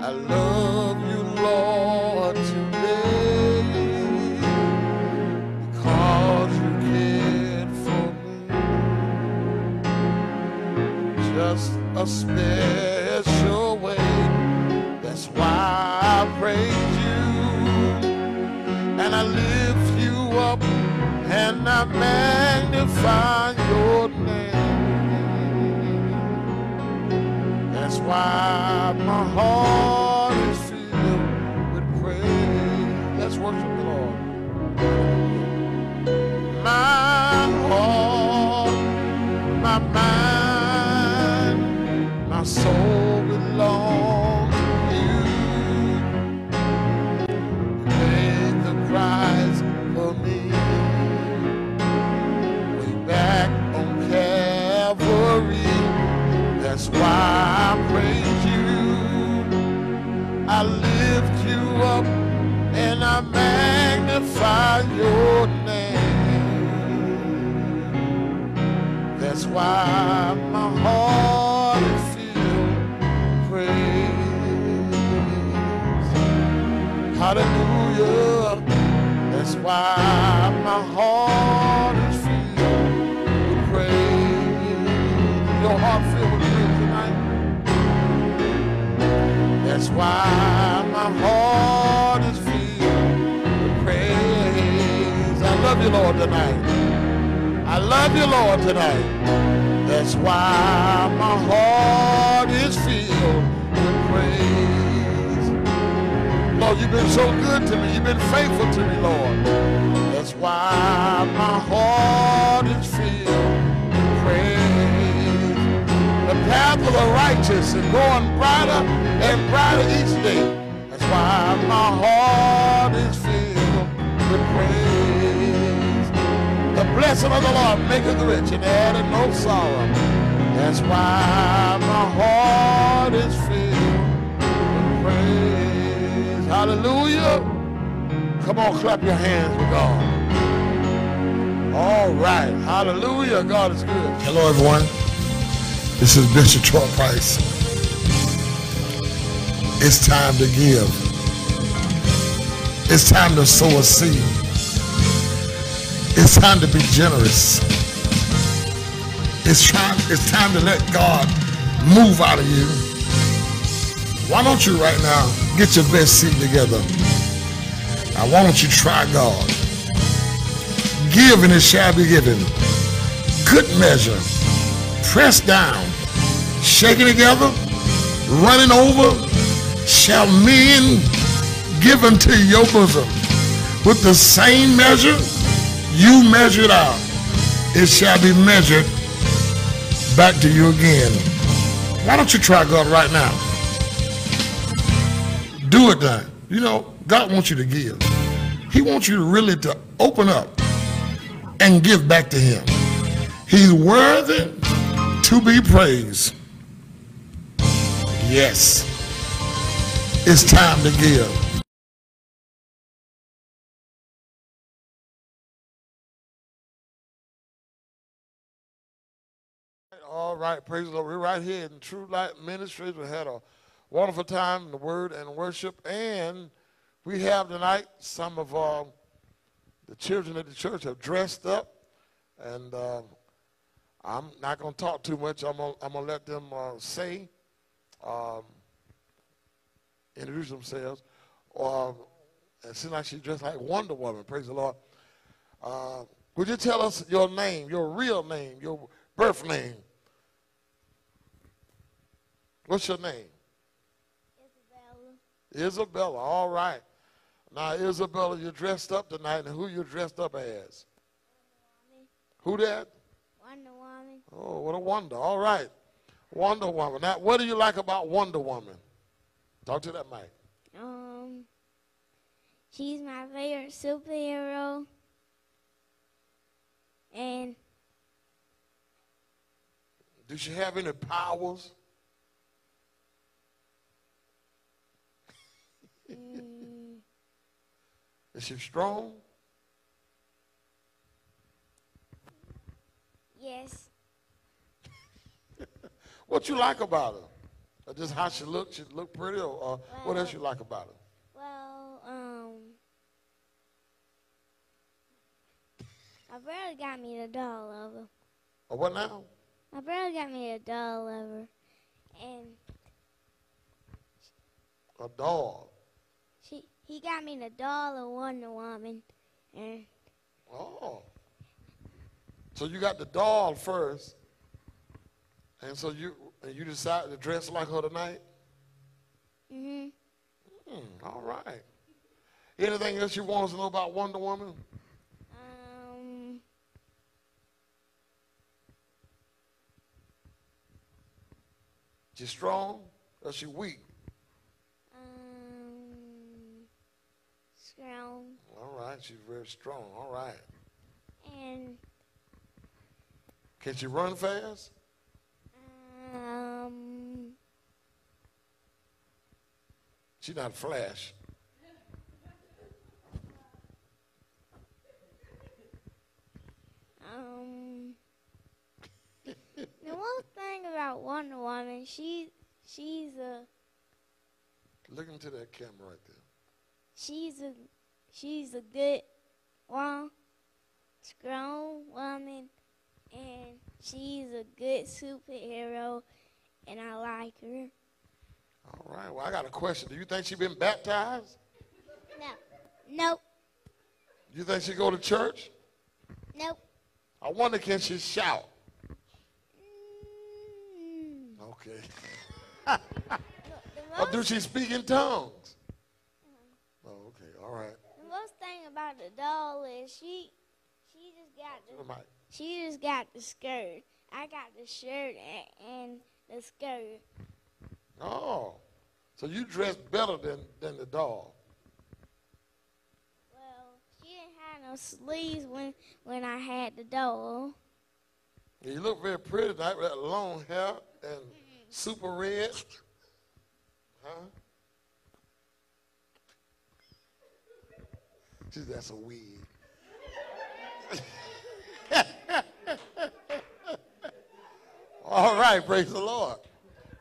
I love you, Lord, today. Because you cared for me. Just a special Magnify your name. That's why my heart why my heart is filled with praise. Hallelujah. That's why my heart is filled with praise. Your heart filled with praise tonight. That's why my heart is filled with praise. I love you, Lord, tonight. I love you, Lord, tonight. That's why my heart is filled with praise. Lord, you've been so good to me. You've been faithful to me, Lord. That's why my heart is filled with praise. The path of the righteous is going brighter and brighter each day. That's why my heart is filled with praise. Blessing of the Lord maketh rich and addeth no sorrow. That's why my heart is filled with praise. Hallelujah. Come on, clap your hands with God. All right. Hallelujah. God is good. Hello, everyone. This is Bishop Troy Price. It's time to give. It's time to sow a seed. It's time to be generous. It's time, it's time to let God move out of you. Why don't you right now get your best seed together? Now, why don't you try God? Give and it shall be given. Good measure, pressed down, shaken together, running over, shall men give unto your bosom. With the same measure, you measured out, it shall be measured back to you again. Why don't you try God right now? Do it then. You know, God wants you to give. He wants you to really to open up and give back to him. He's worthy to be praised. Yes. It's time to give. All right, praise the Lord. We're right here in True Light Ministries. We had a wonderful time in the Word and worship, and we have tonight some of uh, the children of the church have dressed up, and uh, I'm not going to talk too much. I'm going to let them uh, say, um, introduce themselves. Um, it seems like she's dressed like Wonder Woman. Praise the Lord. Uh, would you tell us your name, your real name, your birth name? What's your name? Isabella. Isabella. All right. Now, Isabella, you're dressed up tonight, and who you dressed up as? Who that? Wonder Woman. Oh, what a wonder. All right. Wonder Woman. Now, what do you like about Wonder Woman? Talk to that mic. Um, she's my favorite superhero. And Do she have any powers? mm, Is she strong? yes, [LAUGHS] What you like about her? Or just how she look? She look pretty, or, or what else you like about her? well, um, my brother got me the doll of her. Or what now? My brother got me a doll of her, and A dog. He got me the doll of Wonder Woman, and Oh. So you got the doll first, and so you and you decided to dress like her tonight. hmm Hmm, all right. Anything else you want us to know about Wonder Woman? um, She strong or she weak? um, strong, All right, she's very strong. All right. and Can she run fast? um, She not Flash. um. the one thing about Wonder Woman, she she's a Look into that camera right there. She's a she's a good one, strong woman, and she's a good superhero, and I like her. All right. Well, I got a question. Do you think she been baptized? No, nope, You think she go to church? nope. I wonder can she shout? Mm. Okay. [LAUGHS] Or do she speak in tongues? Right. the most thing about the doll is she she just got the the mic. She just got the skirt. I got the shirt and, and the skirt. Oh. So you dress better than, than the doll. Well, she didn't have no sleeves when when I had the doll. You look very pretty tonight with that long hair and mm-hmm. super red. Huh? She's that's a wig. [LAUGHS] All right, praise the Lord.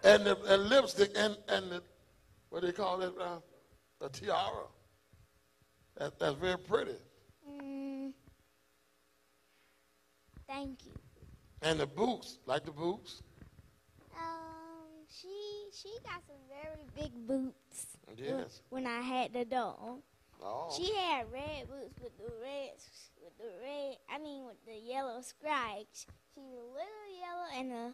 And the and lipstick and, and the, what do you call it? Uh, the tiara. That, that's very pretty. Mm, thank you. And the boots, like the boots. Um, she she got some very big boots. when- Yes. When I had the doll, Oh. she had red boots with the red with the red. I mean with the yellow stripes. She's a little yellow and a.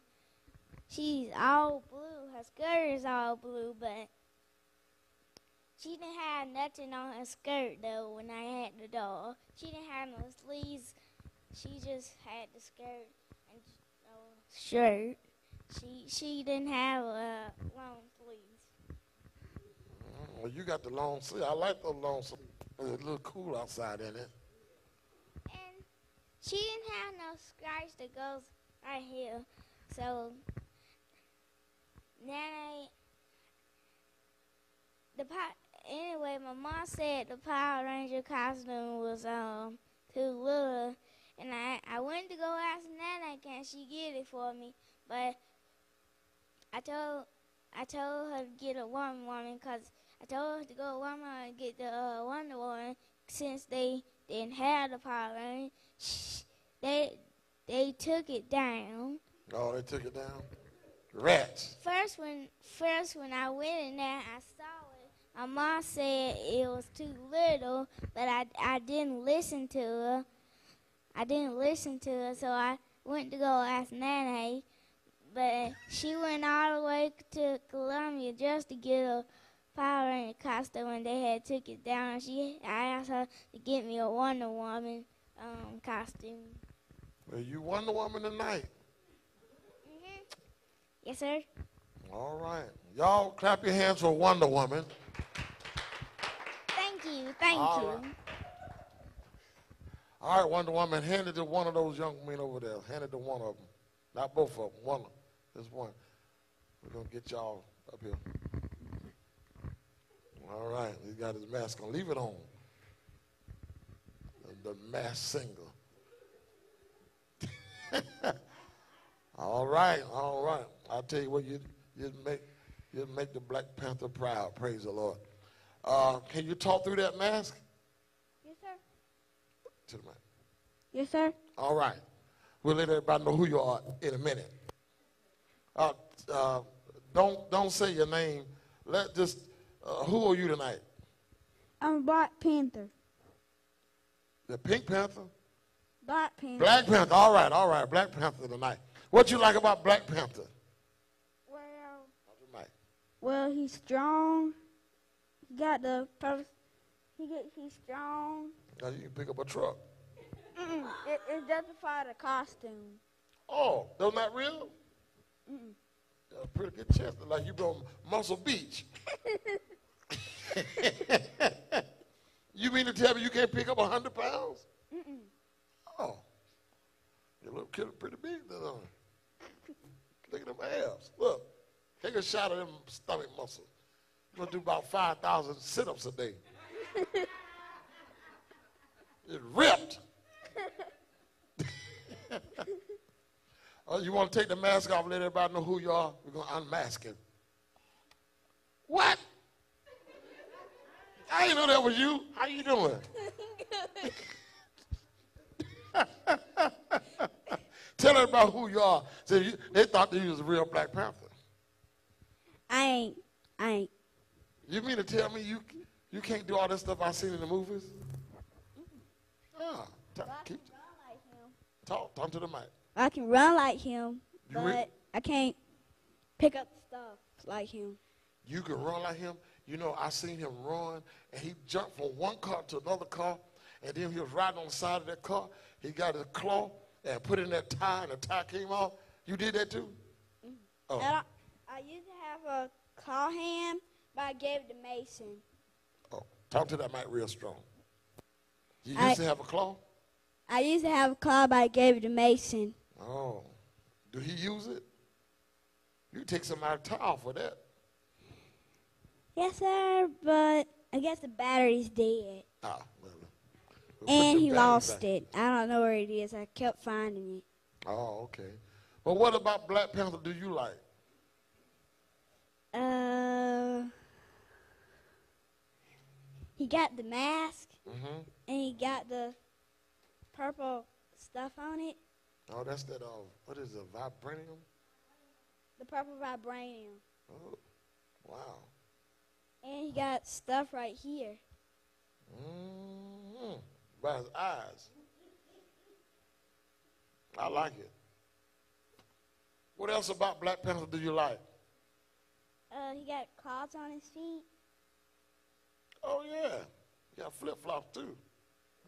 She's all blue. Her skirt is all blue, but she didn't have nothing on her skirt though when I had the doll. She didn't have no sleeves she just had the skirt and no shirt. She she didn't have a long. Well, you got the long sleeve. I like the long sleeve. It's a little cool outside in it. And she didn't have no scratch that goes right here. So Nana, the pot. Anyway, my mom said the Power Ranger costume was um too little, and I I went to go ask Nana can she get it for me, but I told I told her to get a Wonder Woman because I told her to go to Walmart and get the uh, Wonder Woman since they didn't have the Power Ranger. They they took it down. Oh, they took it down? Rats. First when first when I went in there, I saw it. My mom said it was too little, but I I didn't listen to her. I didn't listen to her, so I went to go ask Nana. But she went all the way to Columbia just to get a Ranger costume, and they had took it down. And she I asked her to get me a Wonder Woman um, costume. Well, you Wonder Woman tonight. Mm-hmm. Yes, sir. All right. Y'all clap your hands for Wonder Woman. Thank you. Thank All you. right. All right, Wonder Woman, hand it to one of those young men over there. Hand it to one of them. Not both of them. One. of them. Just one. We're going to get y'all up here. All right. He's got his mask on. Leave it on. The, the mask singer. [LAUGHS] all right. All right. I'll tell you what, you, you make, you make the Black Panther proud. Praise the Lord. Uh, can you talk through that mask? Yes, sir. To the mic. Yes, sir. All right. We'll let everybody know who you are in a minute. Uh, uh, don't don't say your name. Let just uh, who are you tonight? I'm Black Panther. The Pink Panther, Black Panther. Black Panther. All right, all right. Black Panther tonight. What you like about Black Panther? Well, Talk to the mic. well, he's strong. He got the. He get he's strong. Now you can pick up a truck. Mm-mm. It, justified a costume. Oh, those not real? Mm-mm. Got a pretty good chest. Like you on Muscle Beach. [LAUGHS] you mean to tell me you can't pick up a hundred pounds? Mm-mm. Oh, your little kid is pretty big then. Look at them abs. Look, take a shot of them stomach muscles. You're gonna do about five thousand sit-ups a day. [LAUGHS] it's ripped. [LAUGHS] oh, you want to take the mask off? and Let everybody know who you are. We're gonna unmask him. What? I didn't know that was you. How you doing? [LAUGHS] [LAUGHS] Tell everybody who you are. So you, they thought that you was a real Black Panther. I ain't. I ain't. You mean to tell me you you can't do all this stuff I seen in the movies? Ah, talk, keep, talk, talk to the mic. I can run like him, You but re- I can't pick up stuff like him. You can run like him. You know, I seen him run, and he jumped from one car to another car, and then he was riding on the side of that car. He got his claw and put in that tie, and the tie came off. You did that too? Mm-hmm. Oh, I, I used to have a claw hand, but I gave it to Mason. oh, talk to that mic real strong. You used I- to have a claw? I used to have a claw, but I gave it to Mason. Oh, do he use it? You take some out of off for that. Yes, sir, but I guess the battery's dead. Ah, well, we'll And he lost back. it. I don't know where it is. I kept finding it. Oh, okay. But what about Black Panther do you like? Uh, he got the mask Mm-hmm. and he got the purple stuff on it. Oh, that's that, uh, what is it, vibranium? The purple vibranium. Oh, wow. And he got stuff right here. Mm-hmm. By his eyes. I like it. What else about Black Panther do you like? Uh, he got claws on his feet. Oh, yeah. he got flip flops, too.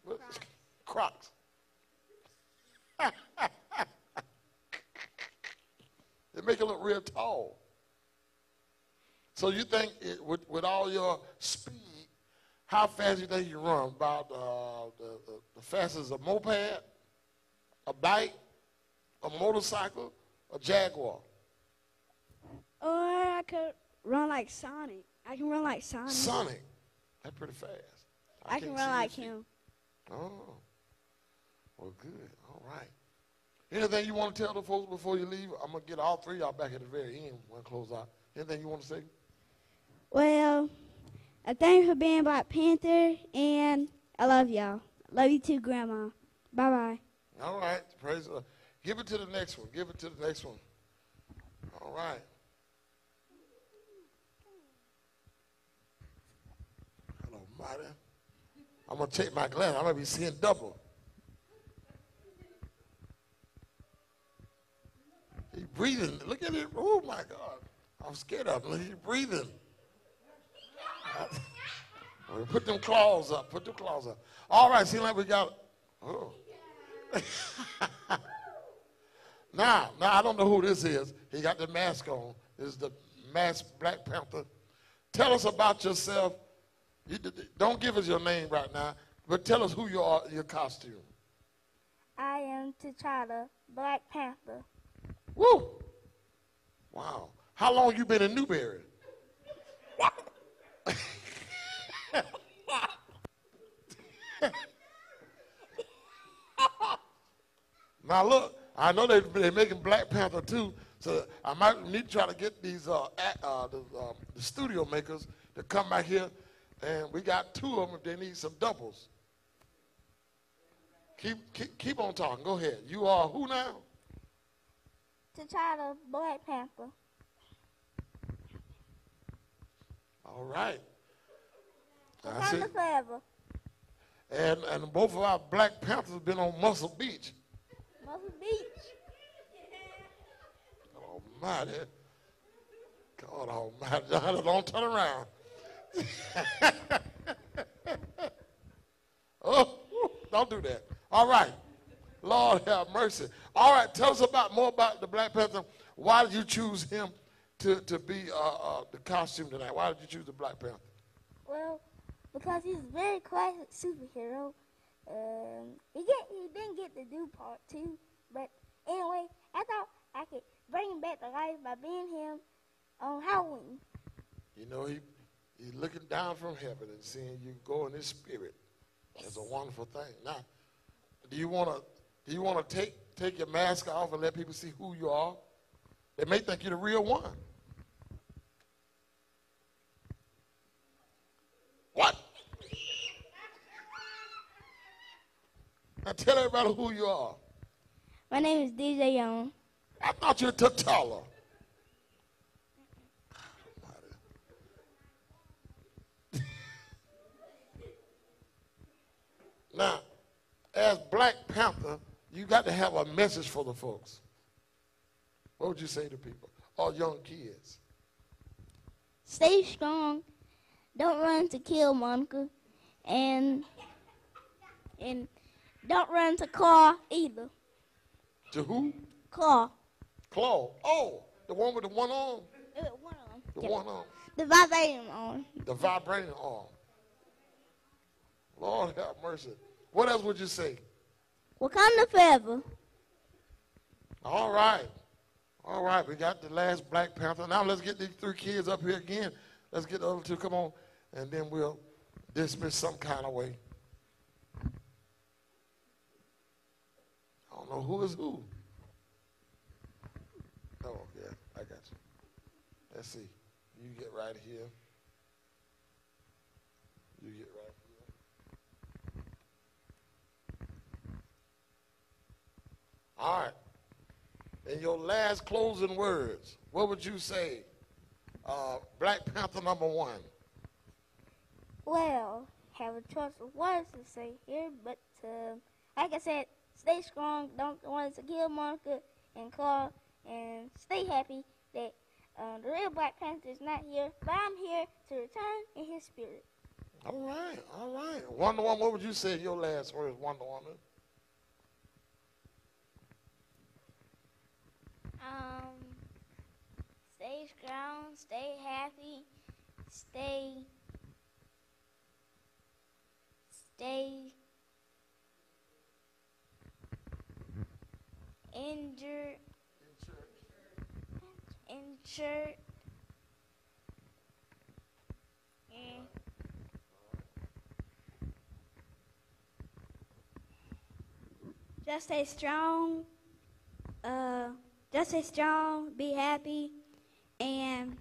What- Crocs. [LAUGHS] they make it look real tall. So you think it, with, with all your speed, how fast you think you run? About uh, the, the, the fastest a moped, a bike, a motorcycle, a Jaguar? Or I could run like Sonic. I can run like Sonic. Sonic. That's pretty fast. I, I can run like him. Oh. Well, good. All right. Anything you want to tell the folks before you leave? I'm going to get all three of y'all back at the very end when I close out. Anything you want to say? Well, I thank you for being Black Panther, and I love y'all. Love you too, Grandma. Bye bye. All right. Praise the Lord. Give it to the next one. Give it to the next one. All right. Hello, mighty. I'm going to take my glass. I'm going to be seeing double. He's breathing. Look at it. Oh, my God. I'm scared of him. He's breathing. [LAUGHS] Put them claws up. Put them claws up. All right. Seems like we got. Oh. [LAUGHS] now, now I don't know who this is. He got the mask on. This is the masked Black Panther. Tell us about yourself. You don't give us your name right now, but tell us who you are your costume. I am T'Challa, Black Panther. Woo! Wow. How long you been in Newberry? [LAUGHS] now look, I know they they're making Black Panther too, so I might need to try to get these uh, act, uh, the, um, the studio makers to come back here, and we got two of them if they need some doubles. Keep, keep keep on talking. Go ahead. You are who now? T'Challa, Black Panther. All right. Wakanda forever. And and both of our Black Panthers have been on Muscle Beach. Muscle Beach. [LAUGHS] Almighty. God Almighty. [LAUGHS] Don't turn around. [LAUGHS] oh, don't do that. All right. Lord have mercy. All right, tell us about more about the Black Panther. Why did you choose him to, to be uh, uh, the costume tonight? Why did you choose the Black Panther? Well, because he's a very classic superhero. Um, he get he didn't get to do part two, but anyway, I thought I could bring him back to life by being him on Halloween. You know, he he's looking down from heaven and seeing you go in his spirit. It's a wonderful thing. Now, do you want to do you want to take take your mask off and let people see who you are? They may think you're the real one. What? Now tell everybody who you are. My name is DJ Young. I thought you were T'Challa. now, as Black Panther, you got to have a message for the folks. What would you say to people? All young kids. Stay strong. Don't run to Killmonger, and and don't run to Klaue either. To who? Klaue. Klaue. Oh, the one with the one arm. Uh, One them. The one arm. The vibrating arm. The vibrating arm. Lord have mercy. What else would you say? Wakanda forever. All right. All right. We got the last Black Panther. Now let's get these three kids up here again. Let's get the other two. Come on. And then we'll dismiss some kind of way. I don't know who is who. Oh, yeah. I got you. Let's see. You get right here. You get right here. All right. In your last closing words, what would you say? Uh, Black Panther number one. Well, have a choice of words to say here, but uh, like I said, stay strong. Don't want to Killmonger and Klaue, and stay happy that uh, the real Black Panther is not here, but I'm here to return in his spirit. All right, all right. Wonder Woman, what would you say in your last words, Wonder Woman? Um, stay strong, stay happy, stay, stay injured, injured, and Just stay strong. Uh, just stay strong. Be happy, and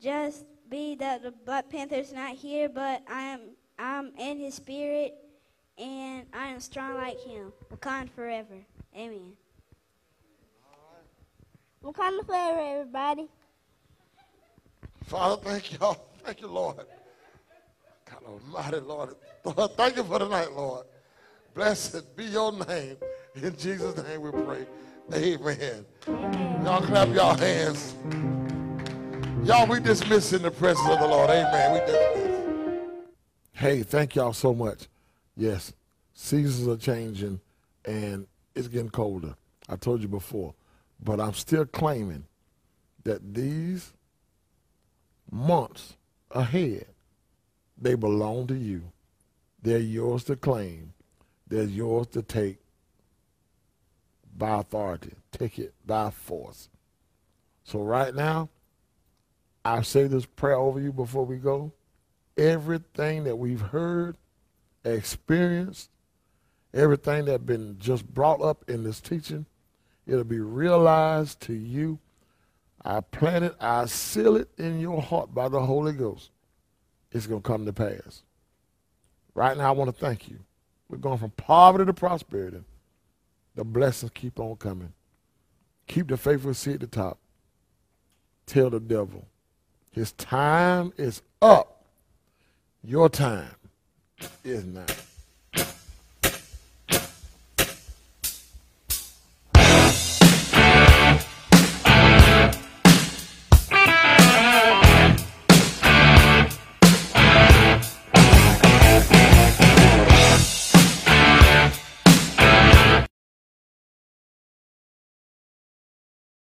just be that the Black Panther's not here, but I am. I'm in his spirit, and I am strong like him. Wakanda forever. Amen. Wakanda forever, everybody. Father, thank y'all. Thank you, Lord. God Almighty, Lord. Lord, thank you for tonight, Lord. Blessed be your name. In Jesus' name we pray. Amen. Y'all clap y'all hands. Y'all, we dismiss in the presence of the Lord. Amen. We dismiss. Hey, thank y'all so much. Yes, seasons are changing and it's getting colder. I told you before. But I'm still claiming that these months ahead, they belong to you. They're yours to claim. They're yours to take by authority. Take it by force. So right now, I say this prayer over you before we go. Everything that we've heard, experienced, everything that's been just brought up in this teaching, it'll be realized to you. I plant it, I seal it in your heart by the Holy Ghost. It's going to come to pass. Right now, I want to thank you. We're going from poverty to prosperity. The blessings keep on coming. Keep the faithful seat at the top. Tell the devil, his time is up. Your time is now.